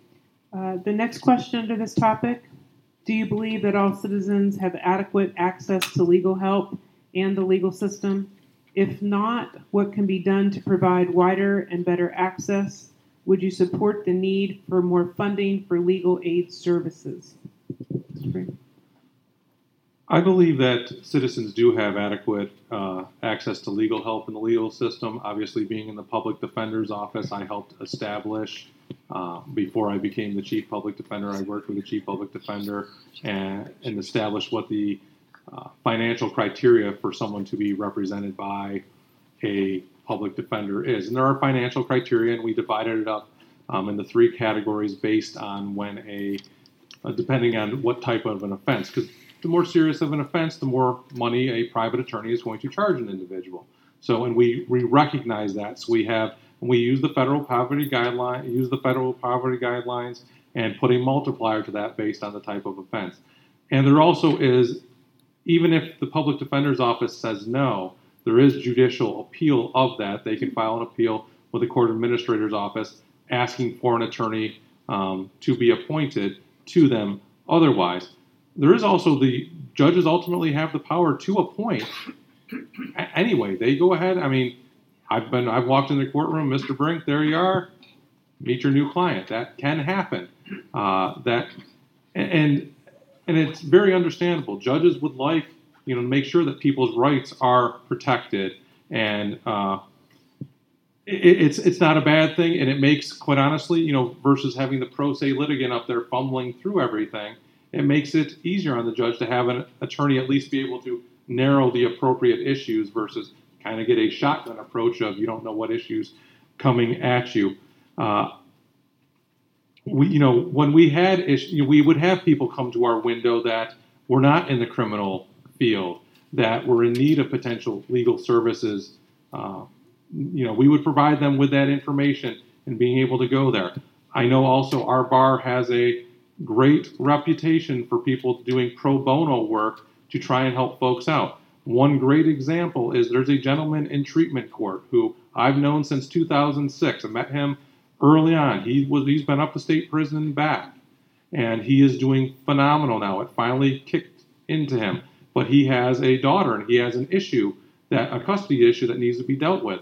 Uh, the next question under this topic do you believe that all citizens have adequate access to legal help and the legal system? If not, what can be done to provide wider and better access? Would you support the need for more funding for legal aid services? I believe that citizens do have adequate uh, access to legal help in the legal system. Obviously, being in the public defender's office, I helped establish uh, before I became the chief public defender, I worked with the chief public defender and, and established what the uh, financial criteria for someone to be represented by a public defender is. And there are financial criteria, and we divided it up um, into three categories based on when a, uh, depending on what type of an offense. Because the more serious of an offense, the more money a private attorney is going to charge an individual. So, and we, we recognize that. So we have we use the federal poverty guideline, use the federal poverty guidelines, and put a multiplier to that based on the type of offense. And there also is, even if the public defender's office says no, there is judicial appeal of that. They can file an appeal with the court administrator's office asking for an attorney um, to be appointed to them otherwise. There is also the judges ultimately have the power to appoint anyway. They go ahead. I mean, I've been I've walked in the courtroom, Mr. Brink, there you are. Meet your new client. That can happen. Uh, that and and it's very understandable. Judges would like you know make sure that people's rights are protected, and uh, it, it's it's not a bad thing, and it makes quite honestly, you know, versus having the pro se litigant up there fumbling through everything, it makes it easier on the judge to have an attorney at least be able to narrow the appropriate issues versus kind of get a shotgun approach of you don't know what issues coming at you. Uh, we, you know, when we had issues, we would have people come to our window that were not in the criminal field, that were in need of potential legal services. Uh, you know, we would provide them with that information and being able to go there. I know also our bar has a great reputation for people doing pro bono work to try and help folks out. One great example is there's a gentleman in treatment court who I've known since 2006. I met him early on. He was he's been up to state prison and back, and he is doing phenomenal now. It finally kicked into him, but he has a daughter and he has an issue that a custody issue that needs to be dealt with.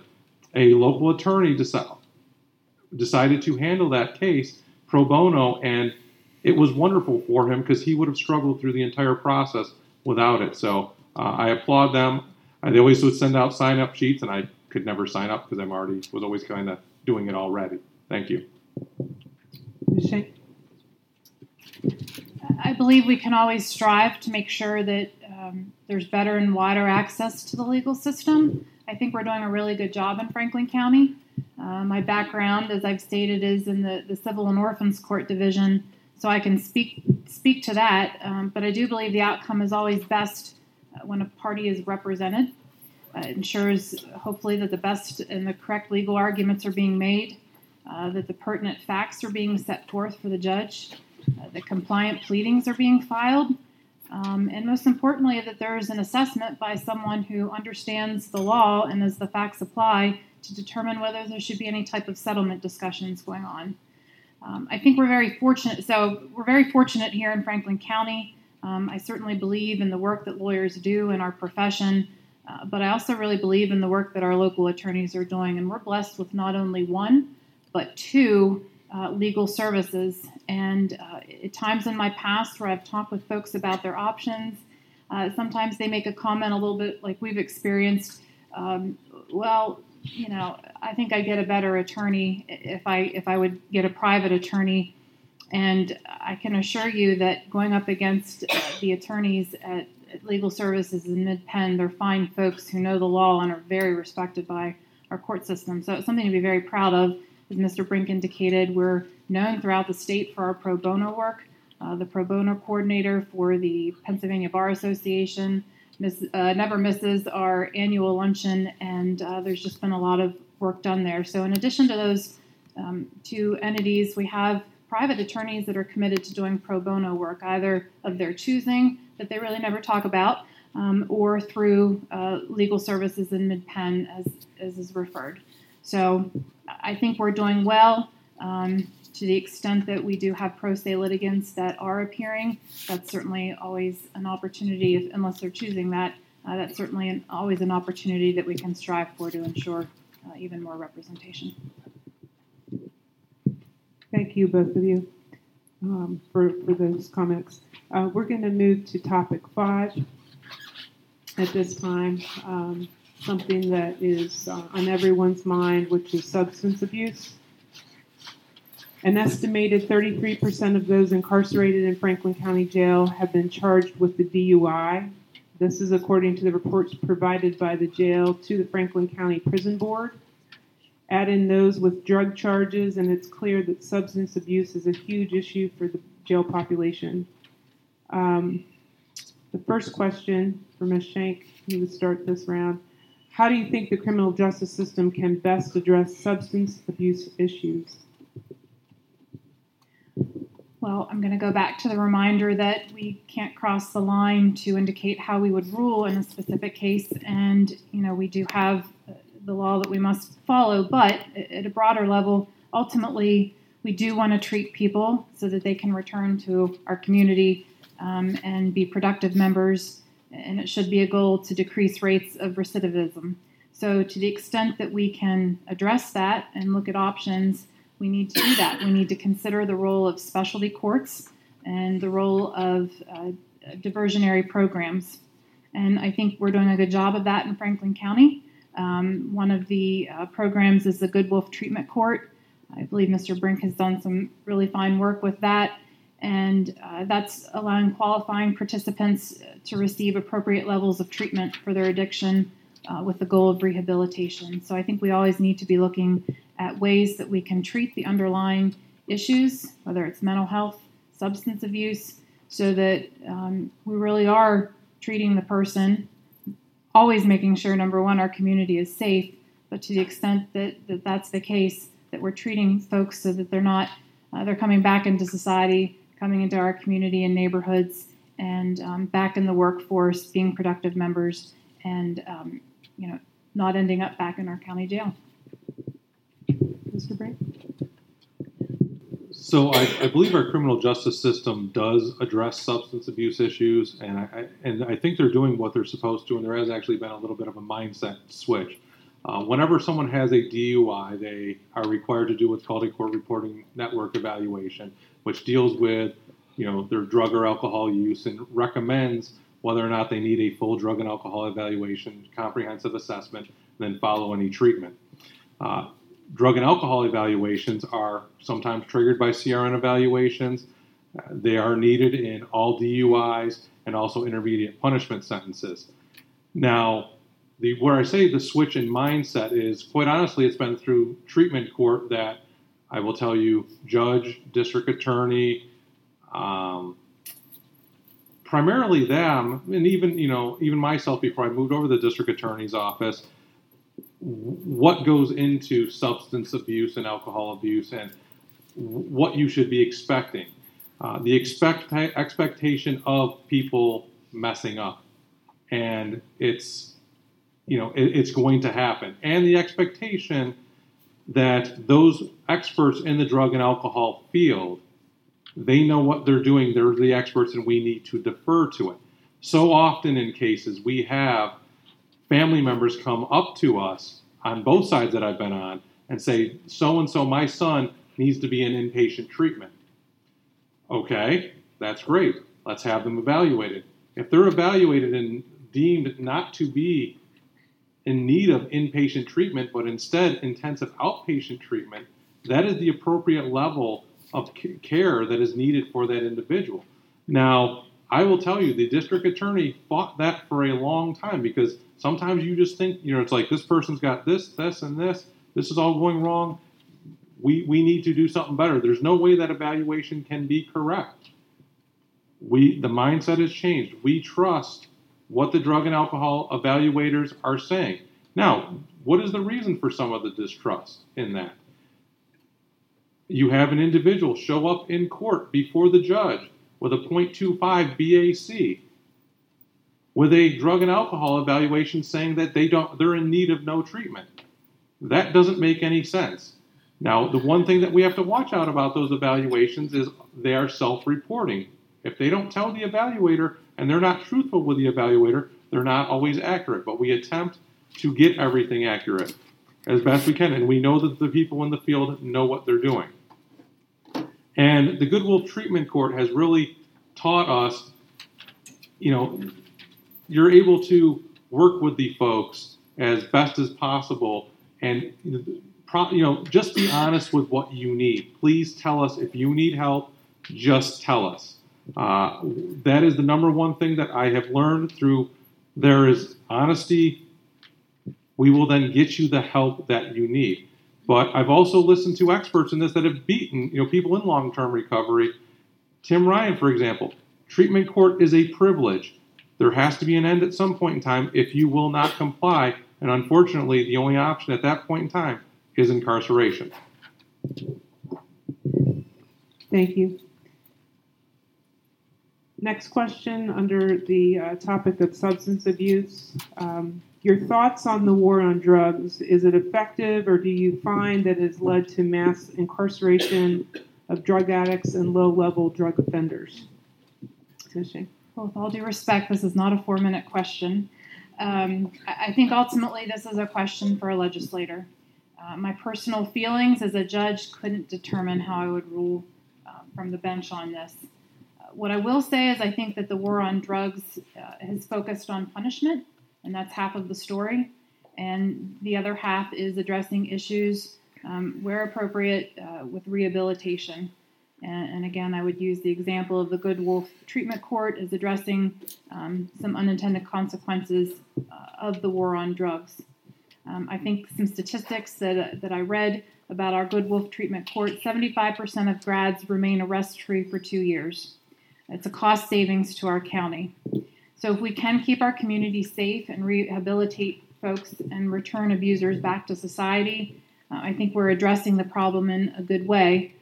A local attorney decided decided to handle that case pro bono, and it was wonderful for him because he would have struggled through the entire process without it. So uh, I applaud them. Uh, they always would send out sign up sheets, and I could never sign up because I'm already was always kind of doing it already. Thank you. I believe we can always strive to make sure that um, there's better and wider access to the legal system. I think we're doing a really good job in Franklin County. Uh, my background, as I've stated, is in the, the Civil and Orphans Court Division, so I can speak speak to that. Um, but I do believe the outcome is always best uh, when a party is represented. Uh, ensures, hopefully, that the best and the correct legal arguments are being made, uh, that the pertinent facts are being set forth for the judge, uh, that compliant pleadings are being filed, um, and most importantly, that there is an assessment by someone who understands the law and as the facts apply to determine whether there should be any type of settlement discussions going on. Um, I think we're very fortunate. So, we're very fortunate here in Franklin County. Um, I certainly believe in the work that lawyers do in our profession, uh, but I also really believe in the work that our local attorneys are doing. And we're blessed with not only one, but two uh, legal services. And uh, at times in my past where I've talked with folks about their options, uh, sometimes they make a comment a little bit like we've experienced. Um, well, you know, I think I'd get a better attorney if I if I would get a private attorney. And I can assure you that going up against uh, the attorneys at, at Legal Services in MidPenn, they're fine folks who know the law and are very respected by our court system. So it's something to be very proud of. As Mr. Brink indicated, we're known throughout the state for our pro bono work. Uh, the pro bono coordinator for the Pennsylvania Bar Association miss, uh, never misses our annual luncheon, and uh, there's just been a lot of work done there. So, in addition to those um, two entities, we have private attorneys that are committed to doing pro bono work, either of their choosing that they really never talk about, um, or through uh, legal services in MidPenn as, as is referred. So, I think we're doing well. Um, to the extent that we do have pro se litigants that are appearing, that's certainly always an opportunity, if, unless they're choosing that. Uh, that's certainly an, always an opportunity that we can strive for to ensure uh, even more representation. Thank you, both of you, um, for, for those comments. Uh, we're going to move to topic five at this time. Um, something that is uh, on everyone's mind, which is substance abuse. An estimated 33% of those incarcerated in Franklin County Jail have been charged with the DUI. This is according to the reports provided by the jail to the Franklin County Prison Board. Add in those with drug charges, and it's clear that substance abuse is a huge issue for the jail population. Um, the first question for Ms. Shank, you would start this round. How do you think the criminal justice system can best address substance abuse issues? Well, I'm going to go back to the reminder that we can't cross the line to indicate how we would rule in a specific case, and you know we do have the law that we must follow. But at a broader level, ultimately, we do want to treat people so that they can return to our community um, and be productive members. And it should be a goal to decrease rates of recidivism. So, to the extent that we can address that and look at options we need to do that. We need to consider the role of specialty courts and the role of uh, diversionary programs. And I think we're doing a good job of that in Franklin County. Um, one of the uh, programs is the Good Wolf Treatment Court. I believe Mr. Brink has done some really fine work with that. And uh, that's allowing qualifying participants to receive appropriate levels of treatment for their addiction uh, with the goal of rehabilitation. So I think we always need to be looking at ways that we can treat the underlying issues, whether it's mental health, substance abuse, so that um, we really are treating the person, always making sure, number one, our community is safe, but to the extent that, that that's the case, that we're treating folks so that they're not, uh, they're coming back into society, coming into our community and neighborhoods, and um, back in the workforce, being productive members, and um, you know, not ending up back in our county jail. Mr. Brink? So I, I, believe our criminal justice system does address substance abuse issues, and I, and I think they're doing what they're supposed to. And there has actually been a little bit of a mindset switch. Uh, whenever someone has a DUI, they are required to do what's called a court reporting network evaluation, which deals with you know their drug or alcohol use and recommends whether or not they need a full drug and alcohol evaluation, comprehensive assessment, then follow any treatment. Uh, drug and alcohol evaluations are sometimes triggered by CRN evaluations. Uh, they are needed in all DUIs and also intermediate punishment sentences. Now, the where I say the switch in mindset is quite honestly, it's been through treatment court that I will tell you, judge, district attorney, um, primarily them, and even you know even myself before I moved over to the district attorney's office. What goes into substance abuse and alcohol abuse, and what you should be expecting. Uh, the expect expectation of people messing up, and it's you know it, it's going to happen, and the expectation that those experts in the drug and alcohol field they know what they're doing. They're the experts and we need to defer to it. So often in cases we have family members come up to us on both sides that i've been on and say so and so my son needs to be in inpatient treatment. Okay that's great. Let's have them evaluated. If they're evaluated and deemed not to be in need of inpatient treatment, but instead intensive outpatient treatment, that is the appropriate level of care that is needed for that individual. Now, I will tell you, the district attorney fought that for a long time because sometimes you just think, you know, it's like this person's got this, this, and this. This is all going wrong. We, we need to do something better. There's no way that evaluation can be correct. We the mindset has changed. We trust what the drug and alcohol evaluators are saying. Now, what is the reason for some of the distrust in that? You have an individual show up in court before the judge with a 0.25 BAC with a drug and alcohol evaluation saying that they don't they're in need of no treatment. That doesn't make any sense. Now, the one thing that we have to watch out about those evaluations is they are self-reporting. If they don't tell the evaluator and they're not truthful with the evaluator, they're not always accurate. But we attempt to get everything accurate as best we can, and we know that the people in the field know what they're doing. And the Good Wolf Treatment Court has really taught us, you know, you're able to work with the folks as best as possible and you know just be honest with what you need please tell us if you need help just tell us uh, that is the number one thing that I have learned through there is honesty. We will then get you the help that you need. But I've also listened to experts in this that have beaten, you know, people in long-term recovery. Tim Ryan, for example, treatment court is a privilege. There has to be an end at some point in time if you will not comply. And unfortunately, the only option at that point in time is incarceration. Thank you. Next question under the uh, topic of substance abuse. Um, your thoughts on the war on drugs. Is it effective, or do you find that it has led to mass incarceration of drug addicts and low level drug offenders? Well, with all due respect, this is not a four minute question. Um, I think ultimately this is a question for a legislator. Uh, my personal feelings as a judge couldn't determine how I would rule uh, from the bench on this what I will say is I think that the war on drugs uh, has focused on punishment, and that's half of the story. And the other half is addressing issues um, where appropriate uh, with rehabilitation. And, again, I would use the example of the Good Wolf Treatment Court as addressing um, some unintended consequences uh, of the war on drugs. Um, I think some statistics that, that I read about our Good Wolf Treatment Court 75% of grads remain arrest free for two years. It's a cost savings to our county. So if we can keep our community safe and rehabilitate folks and return abusers back to society, uh, I think we're addressing the problem in a good way.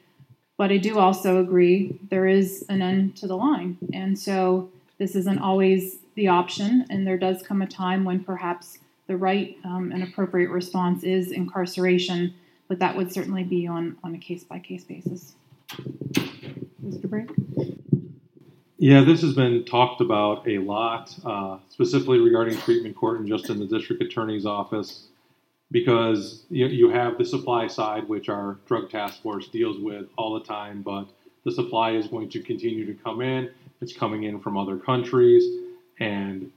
But I do also agree there is an end to the line. And so this isn't always the option, and there does come a time when perhaps the right um, and appropriate response is incarceration, but that would certainly be on, on a case by case basis. Mr. Brink? Yeah, this has been talked about a lot, uh, specifically regarding treatment court and just in the district attorney's office, because you, you have the supply side, which our drug task force deals with all the time, but the supply is going to continue to come in. It's coming in from other countries, and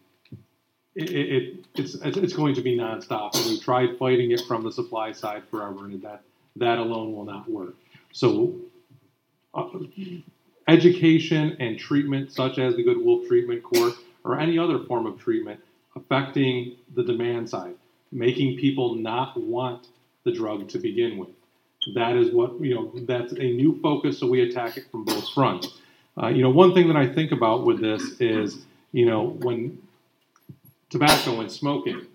it, it, it's it's going to be nonstop. And we tried fighting it from the supply side forever, and that that alone will not work. So. Uh, education and treatment, such as the Good Wolf Treatment Court or any other form of treatment, affecting the demand side, making people not want the drug to begin with. That is what, you know, that's a new focus, so we attack it from both fronts. Uh, you know, one thing that I think about with this is, you know, when tobacco and smoking,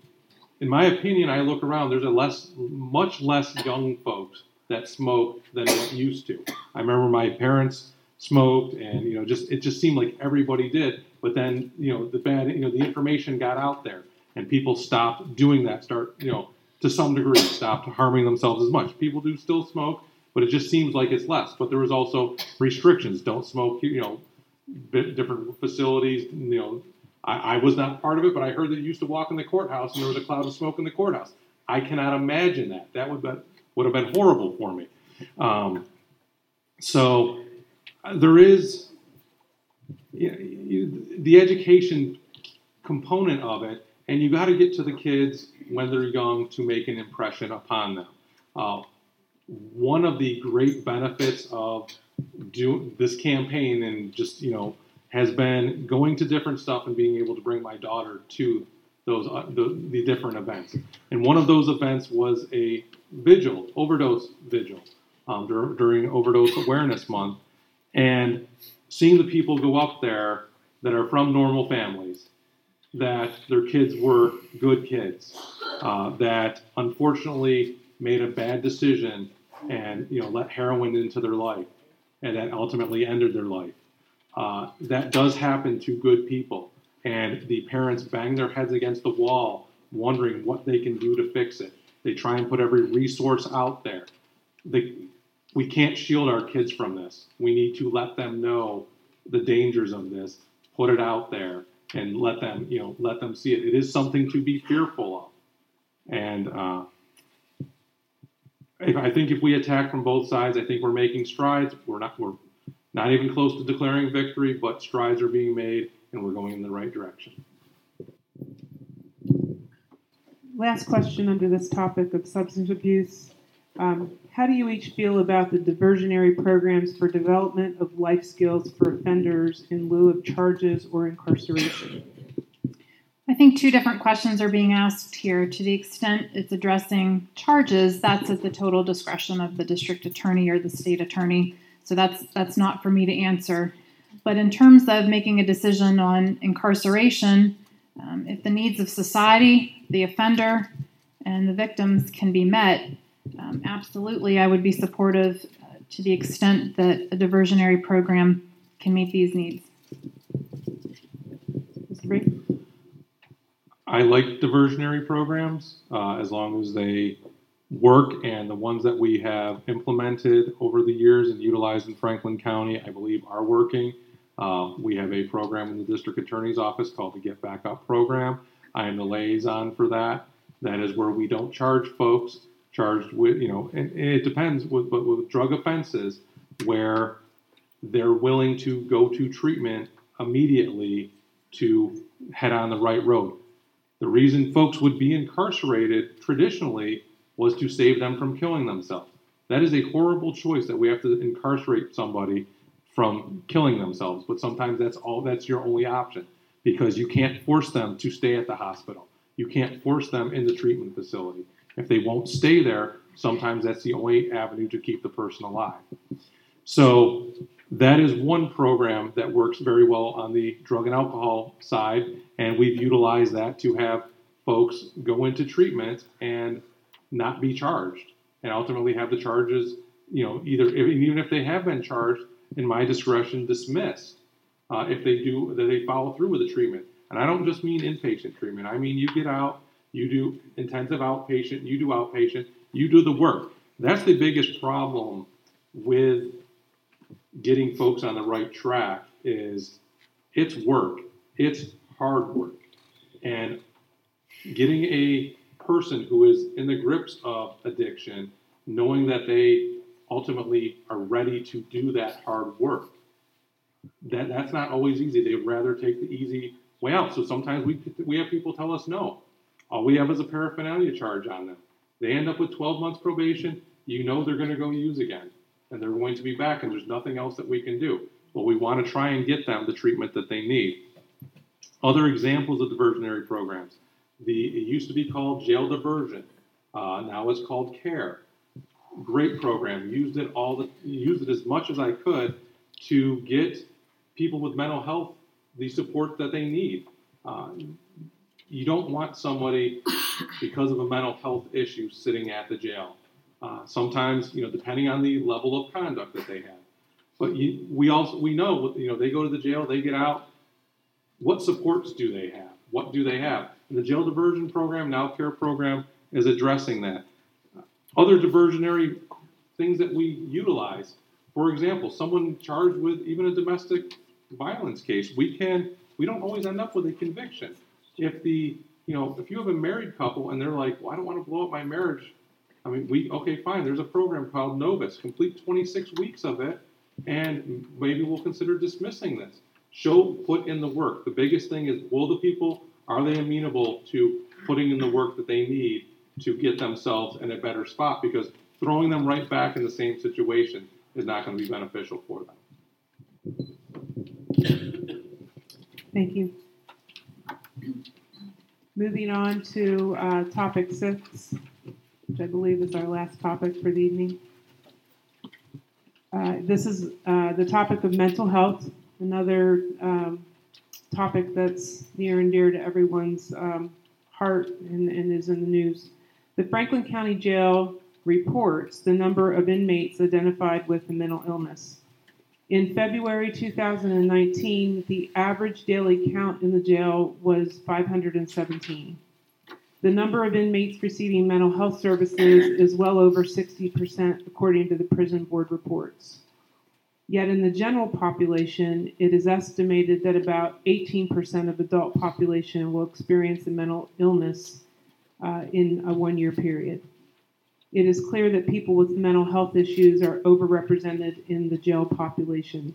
in my opinion, I look around, there's a less, much less young folks that smoke than what used to. I remember my parents smoked, and you know, just it just seemed like everybody did. But then, you know, the bad, you know, the information got out there, and people stopped doing that. Start, you know, to some degree, stopped harming themselves as much. People do still smoke, but it just seems like it's less. But there was also restrictions: don't smoke, you know, different facilities, you know I, I, was not part of it, but I heard that you used to walk in the courthouse and there was a cloud of smoke in the courthouse. I cannot imagine that. That would, be, would have been horrible for me. Um, so uh, there is you, you, the education component of it, and you got to get to the kids when they're young to make an impression upon them. Uh, one of the great benefits of do this campaign and just you know has been going to different stuff and being able to bring my daughter to those uh, the, the, different events. And one of those events was a vigil, overdose vigil, um, dur- during Overdose Awareness Month, and seeing the people go up there that are from normal families, that their kids were good kids, uh, that unfortunately made a bad decision and you know let heroin into their life, and that ultimately ended their life uh, that does happen to good people. And the parents bang their heads against the wall, wondering what they can do to fix it. They try and put every resource out there. They, we can't shield our kids from this. We need to let them know the dangers of this, put it out there, and let them, you know, let them see it. It is something to be fearful of. And uh, I think if we attack from both sides, I think we're making strides. We're not. We're not even close to declaring victory, but strides are being made and we're going in the right direction. Last question under this topic of substance abuse. Um, how do you each feel about the diversionary programs for development of life skills for offenders in lieu of charges or incarceration? I think two different questions are being asked here. To the extent it's addressing charges, that's at the total discretion of the district attorney or the state attorney. So that's that's not for me to answer. But in terms of making a decision on incarceration, um, if the needs of society, the offender, and the victims can be met, um, absolutely, I would be supportive uh, to the extent that a diversionary program can meet these needs. I like diversionary programs uh, as long as they work and the ones that we have implemented over the years and utilized in Franklin County, I believe, are working. Uh, we have a program in the district attorney's office called the Get Back Up program. I am the liaison for that. That is where we don't charge folks charged with, you know, and, and it depends, with, but with drug offenses, where they're willing to go to treatment immediately to head on the right road. The reason folks would be incarcerated traditionally was to save them from killing themselves. That is a horrible choice that we have to incarcerate somebody from killing themselves, but sometimes that's all that's your only option because you can't force them to stay at the hospital. You can't force them in the treatment facility. If they won't stay there, sometimes that's the only avenue to keep the person alive. So that is one program that works very well on the drug and alcohol side, and we've utilized that to have folks go into treatment and not be charged and ultimately have the charges, you know, either even if they have been charged, in my discretion, dismissed uh, if they do that they follow through with the treatment. And I don't just mean inpatient treatment. I mean you get out, you do intensive outpatient, you do outpatient, you do the work. That's the biggest problem with getting folks on the right track is it's work. It's hard work. And getting a person who is in the grips of addiction, knowing that they ultimately are ready to do that hard work. That that's not always easy. They'd rather take the easy way out. So sometimes we we have people tell us no. All we have is a paraphernalia charge on them. They end up with 12 months probation. You know they're going to go use again, and they're going to be back, and there's nothing else that we can do. But we want to try and get them the treatment that they need. Other examples of diversionary programs. The, it used to be called jail diversion. Uh, now it's called CARE. Great program. Used it all the used it as much as I could to get people with mental health the support that they need. Uh, you don't want somebody because of a mental health issue sitting at the jail. Uh, sometimes, you know, depending on the level of conduct that they have. But you, we also we know, you know, they go to the jail, they get out. What supports do they have? What do they have? And the jail diversion program, now care program, is addressing that. Other diversionary things that we utilize. For example, someone charged with even a domestic violence case, we can we don't always end up with a conviction. If the you know if you have a married couple and they're like, well, I don't want to blow up my marriage. I mean, we okay, fine. There's a program called Novus. Complete 26 weeks of it, and maybe we'll consider dismissing this. Show, put in the work. The biggest thing is, will the people are they amenable to putting in the work that they need to get themselves in a better spot? Because throwing them right back in the same situation is not going to be beneficial for them. Thank you. Moving on to uh, topic six, which I believe is our last topic for the evening. Uh, this is uh, the topic of mental health, another um, topic that's near and dear to everyone's um, heart and, and is in the news. The Franklin County Jail reports the number of inmates identified with a mental illness. In February 2019, the average daily count in the jail was 517. The number of inmates receiving mental health services is well over 60%, according to the prison board reports. Yet in the general population, it is estimated that about 18% of adult population will experience a mental illness uh, in a one year period. It is clear that people with mental health issues are overrepresented in the jail population.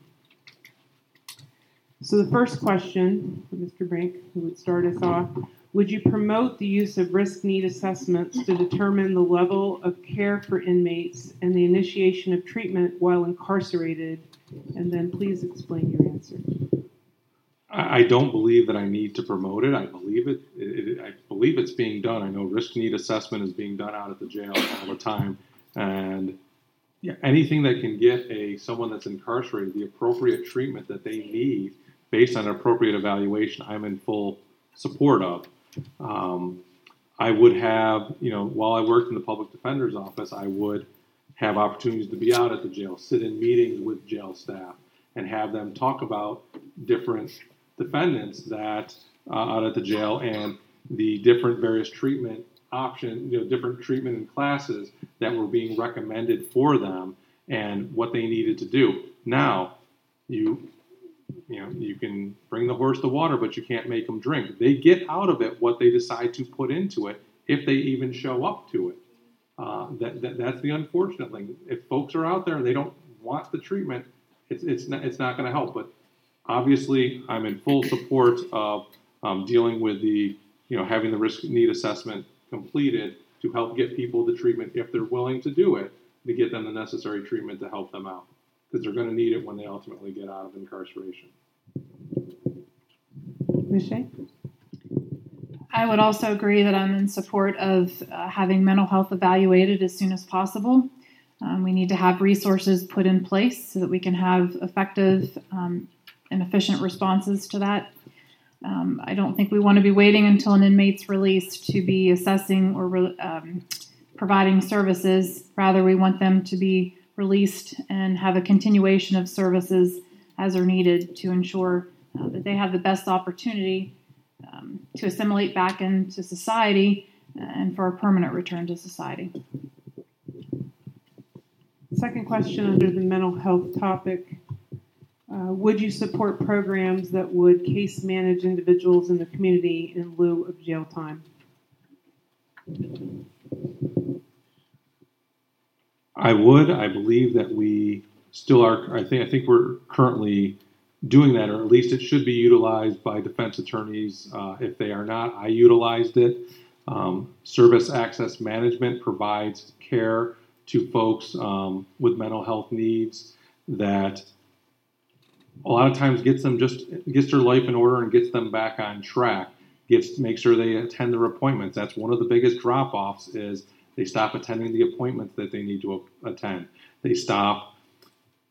So, the first question for Mr. Brink, who would start us off would you promote the use of risk need assessments to determine the level of care for inmates and the initiation of treatment while incarcerated? And then please explain your answer. I don't believe that I need to promote it. I believe it, it, it, I believe it's being done. I know risk need assessment is being done out at the jail all the time, and yeah, anything that can get a someone that's incarcerated the appropriate treatment that they need based on appropriate evaluation, I'm in full support of. Um, I would have, you know, while I worked in the public defender's office, I would have opportunities to be out at the jail, sit in meetings with jail staff, and have them talk about different defendants that uh, out at the jail and the different various treatment options, you know, different treatment and classes that were being recommended for them and what they needed to do. Now, you you know, you can bring the horse to water, but you can't make them drink. They get out of it what they decide to put into it, if they even show up to it. Uh, that, that, that's the unfortunate thing. If folks are out there and they don't want the treatment, it's it's not, it's not going to help. But obviously, I'm in full support of um, dealing with the you know having the risk need assessment completed to help get people the treatment if they're willing to do it to get them the necessary treatment to help them out because they're going to need it when they ultimately get out of incarceration. Ms. Shea? I would also agree that I'm in support of uh, having mental health evaluated as soon as possible. Um, we need to have resources put in place so that we can have effective um, and efficient responses to that. Um, I don't think we want to be waiting until an inmate's released to be assessing or re- um, providing services. Rather, we want them to be released and have a continuation of services as are needed to ensure uh, that they have the best opportunity um, to assimilate back into society and for a permanent return to society. Second question under the mental health topic. Uh, would you support programs that would case manage individuals in the community in lieu of jail time? I would. I believe that we still are. I think. I think we're currently doing that, or at least it should be utilized by defense attorneys. Uh, if they are not, I utilized it. Um, service access management provides care to folks um, with mental health needs that a lot of times gets them just gets their life in order and gets them back on track. Gets make sure they attend their appointments. That's one of the biggest drop offs is they stop attending the appointments that they need to attend. They stop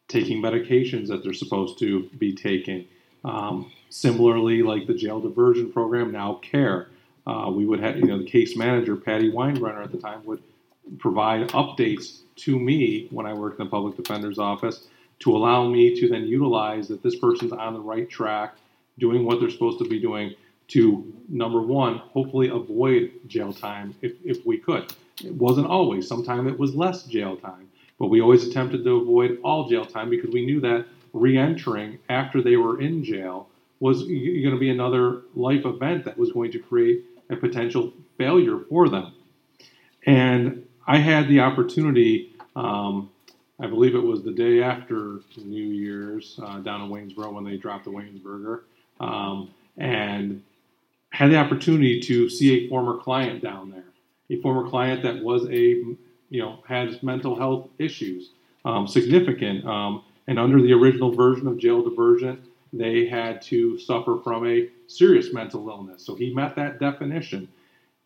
taking medications that they're supposed to be taking. Um, similarly, like the jail diversion program, now CARE, uh, we would have, you know, the case manager, Patty Weinbrenner at the time, would provide updates to me when I worked in the public defender's office to allow me to then utilize that this person's on the right track, doing what they're supposed to be doing to number one, hopefully avoid jail time if, if we could. It wasn't always. Sometimes it was less jail time, but we always attempted to avoid all jail time because we knew that re-entering after they were in jail was going to be another life event that was going to create a potential failure for them. And I had the opportunity, um, I believe it was the day after New Year's uh, down in Waynesboro when they dropped the Waynesburger, um, and had the opportunity to see a former client down there, a former client that was a, you know, has mental health issues, um, significant. Um, and under the original version of jail diversion, they had to suffer from a serious mental illness. So he met that definition.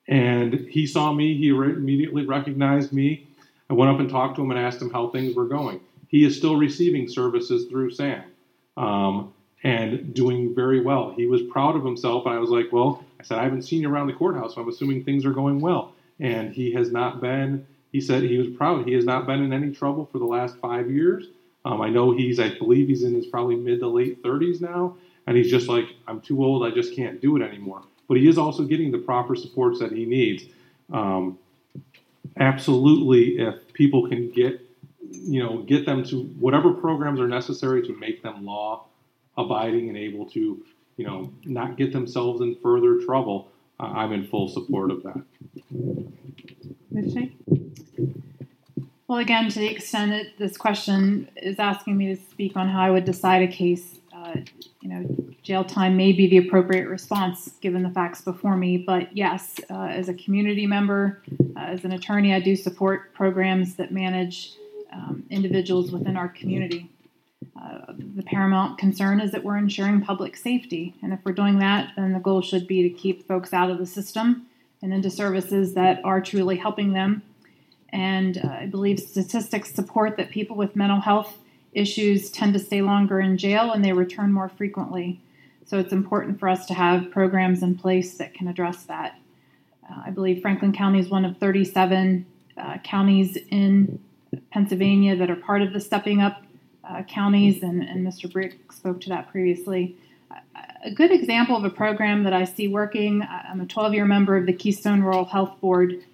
And he saw me, he re- immediately recognized me. I went up and talked to him and asked him how things were going. He is still receiving services through SAM um, and doing very well. He was proud of himself. And I was like, Well, I said, I haven't seen you around the courthouse, so I'm assuming things are going well. And he has not been, he said he was proud. He has not been in any trouble for the last five years. Um, I know he's, I believe he's in his probably mid to late 30s now, and he's just like, I'm too old, I just can't do it anymore. But he is also getting the proper supports that he needs. Um, absolutely, if people can get, you know, get them to whatever programs are necessary to make them law abiding and able to, you know, not get themselves in further trouble, uh, I'm in full support of that. Ms. Shane? Well, again, to the extent that this question is asking me to speak on how I would decide a case, uh, you know, jail time may be the appropriate response given the facts before me. But yes, uh, as a community member, as an attorney, I do support programs that manage um, individuals within our community. Uh, the paramount concern is that we're ensuring public safety. And if we're doing that, then the goal should be to keep folks out of the system and into services that are truly helping them and uh, I believe statistics support that people with mental health issues tend to stay longer in jail and they return more frequently. So it's important for us to have programs in place that can address that. Uh, I believe Franklin County is one of 37 uh, counties in Pennsylvania that are part of the Stepping Up uh, counties, and, and Mr. Brink spoke to that previously. A good example of a program that I see working, I'm a 12 year member of the Keystone Rural Health Board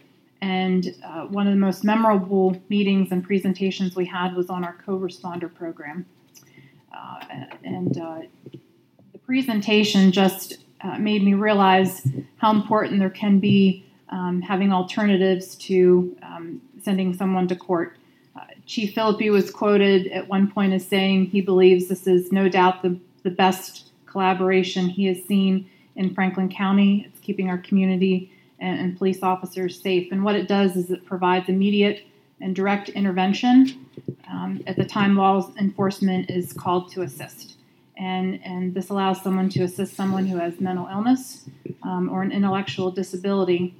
and uh, one of the most memorable meetings and presentations we had was on our co responder program. Uh, and the presentation just uh, made me realize how important there can be um, having alternatives to um, sending someone to court. Uh, Chief Philippi was quoted at one point as saying he believes this is no doubt the, the best collaboration he has seen in Franklin County. It's keeping our community and, and police officers safe. And what it does is it provides immediate and direct intervention um, at the time law enforcement is called to assist. And, and this allows someone to assist someone who has mental illness um, or an intellectual disability.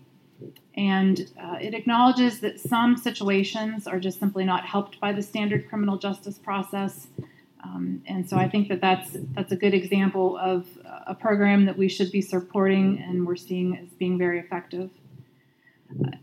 And uh, it acknowledges that some situations are just simply not helped by the standard criminal justice process. Um, and so I think that that's that's a good example of a program that we should be supporting and we're seeing as being very effective.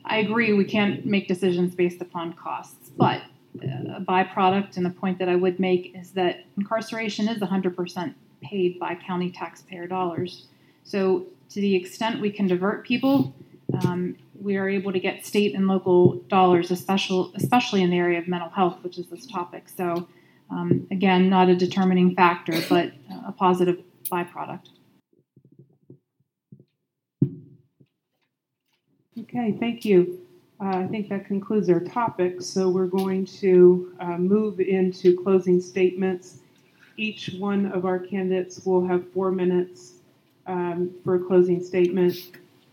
I agree we can't make decisions based upon costs, but a byproduct and the point that I would make is that incarceration is 100% paid by county taxpayer dollars. So to the extent we can divert people, um, we are able to get state and local dollars, especially especially in the area of mental health, which is this topic. So um, again, not a determining factor, but a positive byproduct. Okay, thank you. Uh, I think that concludes our topic. So we're going to uh, move into closing statements. Each one of our candidates will have four minutes um, for a closing statement,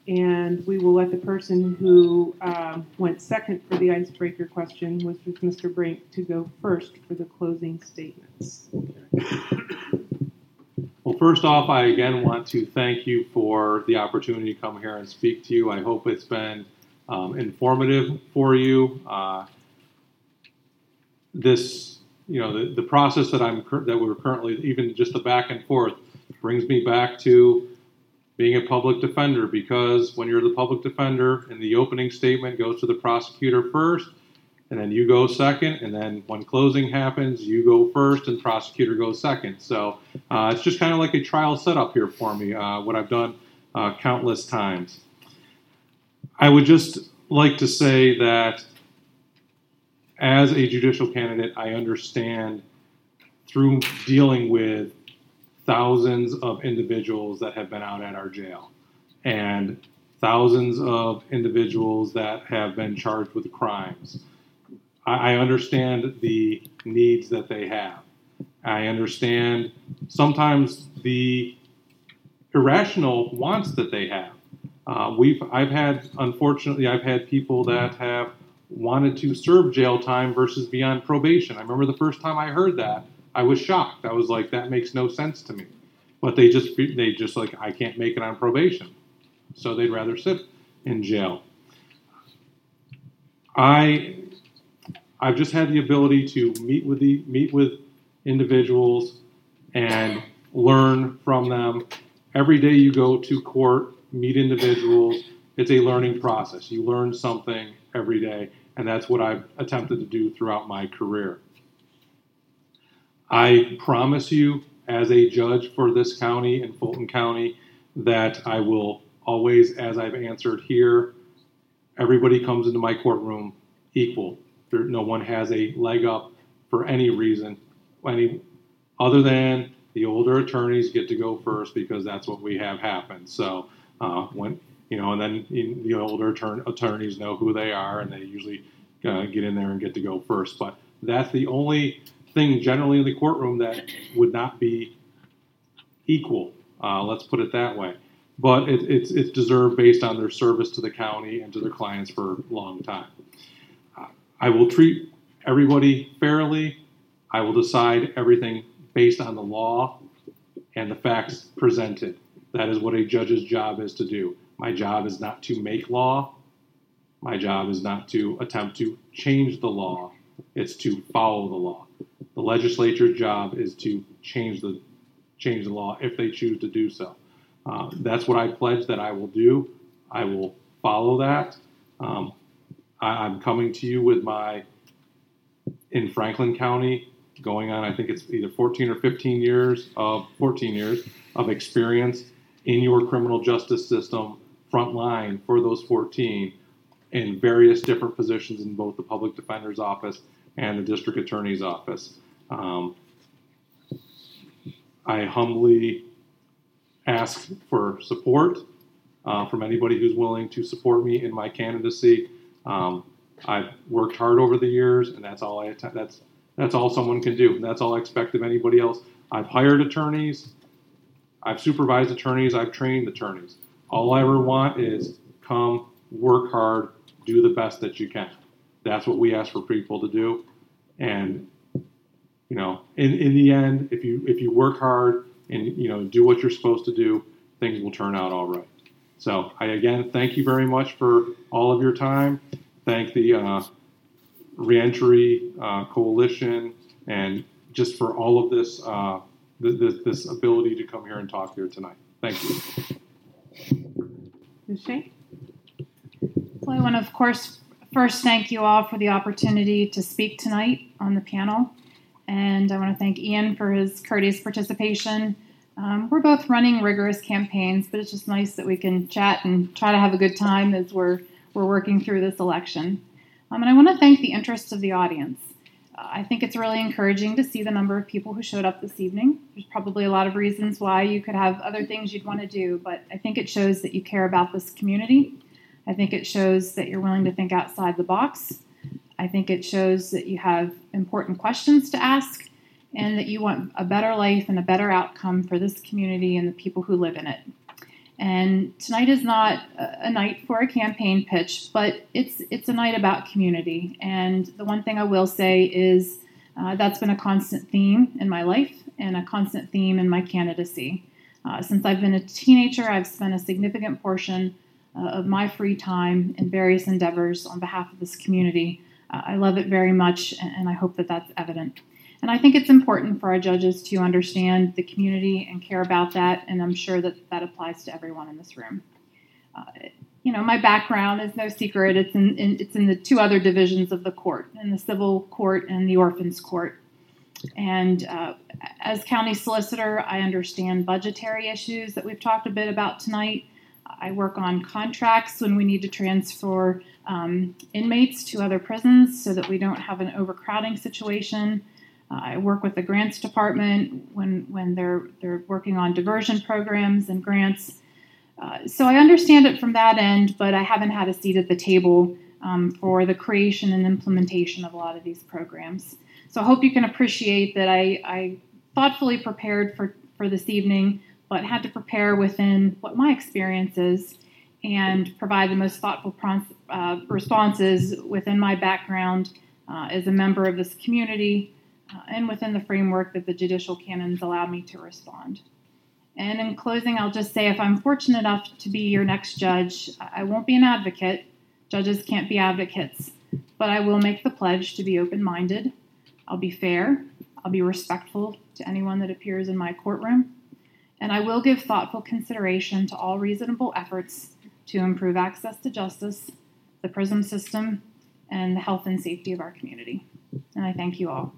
and we will let the person who um, went second for the icebreaker question, which was Mr. Brink, to go first for the closing statements. Well, first off, I again want to thank you for the opportunity to come here and speak to you. I hope it's been um, informative for you. Uh, this, you know, the, the process that I'm that we're currently, even just the back and forth, brings me back to being a public defender because when you're the public defender and the opening statement goes to the prosecutor first, and then you go second, and then when closing happens, you go first, and prosecutor goes second. So uh, it's just kind of like a trial setup here for me, uh, what I've done uh, countless times. I would just like to say that as a judicial candidate, I understand through dealing with thousands of individuals that have been out at our jail and thousands of individuals that have been charged with crimes. I, understand the needs that they have. I understand sometimes the irrational wants that they have. Uh, we've I've had unfortunately I've had people that have wanted to serve jail time versus be on probation. I remember the first time I heard that, I was shocked. I was like, that makes no sense to me. But they just they just like I can't make it on probation, so they'd rather sit in jail. I I've just had the ability to meet with the meet with individuals and learn from them. Every day you go to court, meet individuals. It's a learning process. You learn something every day, and that's what I've attempted to do throughout my career. I promise you, as a judge for this county and Fulton County, that I will always, as I've answered here, everybody comes into my courtroom equal. There, no one has a leg up for any reason, any other than the older attorneys get to go first because that's what we have happen. So uh, when you know, and then the older attorney, attorneys know who they are, and they usually uh, get in there and get to go first. But that's the only thing generally in the courtroom that would not be equal. Uh, let's put it that way. But it, it's it's deserved based on their service to the county and to their clients for a long time. I will treat everybody fairly. I will decide everything based on the law and the facts presented. That is what a judge's job is to do. My job is not to make law. My job is not to attempt to change the law. It's to follow the law. The legislature's job is to change the change the law if they choose to do so. Uh, that's what I pledge that I will do. I will follow that. Um, I, am coming to you with my in Franklin County going on. I think it's either 14 or 15 years of 14 years of experience in your criminal justice system front line for those 14 in various different positions in both the public defender's office and the district attorney's office. Um, I humbly ask for support uh, from anybody who's willing to support me in my candidacy. Um, I've worked hard over the years, and that's all I that's that's all someone can do. That's all I expect of anybody else. I've hired attorneys, I've supervised attorneys, I've trained attorneys. All I ever want is come, work hard, do the best that you can. That's what we ask for people to do. And you know, in, in the end, if you if you work hard and you know do what you're supposed to do, things will turn out all right. So I again thank you very much for all of your time. Thank the uh, Reentry uh, Coalition and just for all of this, uh, th- th- this ability to come here and talk here tonight. Thank you. Ms. Shank? Well, I want to, of course, first thank you all for the opportunity to speak tonight on the panel. And I want to thank Ian for his courteous participation. Um, we're both running rigorous campaigns, but it's just nice that we can chat and try to have a good time as we're we're working through this election. Um, and I want to thank the interest of the audience. I think it's really encouraging to see the number of people who showed up this evening. There's probably a lot of reasons why you could have other things you'd want to do, but I think it shows that you care about this community. I think it shows that you're willing to think outside the box. I think it shows that you have important questions to ask and that you want a better life and a better outcome for this community and the people who live in it. And tonight is not a night for a campaign pitch, but it's it's a night about community. And the one thing I will say is uh, that's been a constant theme in my life and a constant theme in my candidacy. Uh, since I've been a teenager, I've spent a significant portion uh, of my free time in various endeavors on behalf of this community. Uh, I love it very much, and, and I hope that that's evident. And I think it's important for our judges to understand the community and care about that, and I'm sure that that applies to everyone in this room. Uh, you know, my background is no secret. It's in, in, it's in the two other divisions of the court, in the civil court and the orphans court. And uh, as county solicitor, I understand budgetary issues that we've talked a bit about tonight. I work on contracts when we need to transfer um, inmates to other prisons so that we don't have an overcrowding situation. I work with the grants department when, when they're, they're working on diversion programs and grants. Uh, so I understand it from that end, but I haven't had a seat at the table um, for the creation and implementation of a lot of these programs. So I hope you can appreciate that I, I thoughtfully prepared for, for this evening, but had to prepare within what my experience is and provide the most thoughtful uh, responses within my background uh, as a member of this community uh, and within the framework that the judicial canons allow me to respond. And in closing, I'll just say if I'm fortunate enough to be your next judge, I won't be an advocate. Judges can't be advocates. But I will make the pledge to be open minded. I'll be fair. I'll be respectful to anyone that appears in my courtroom. And I will give thoughtful consideration to all reasonable efforts to improve access to justice, the PRISM system, and the health and safety of our community. And I thank you all.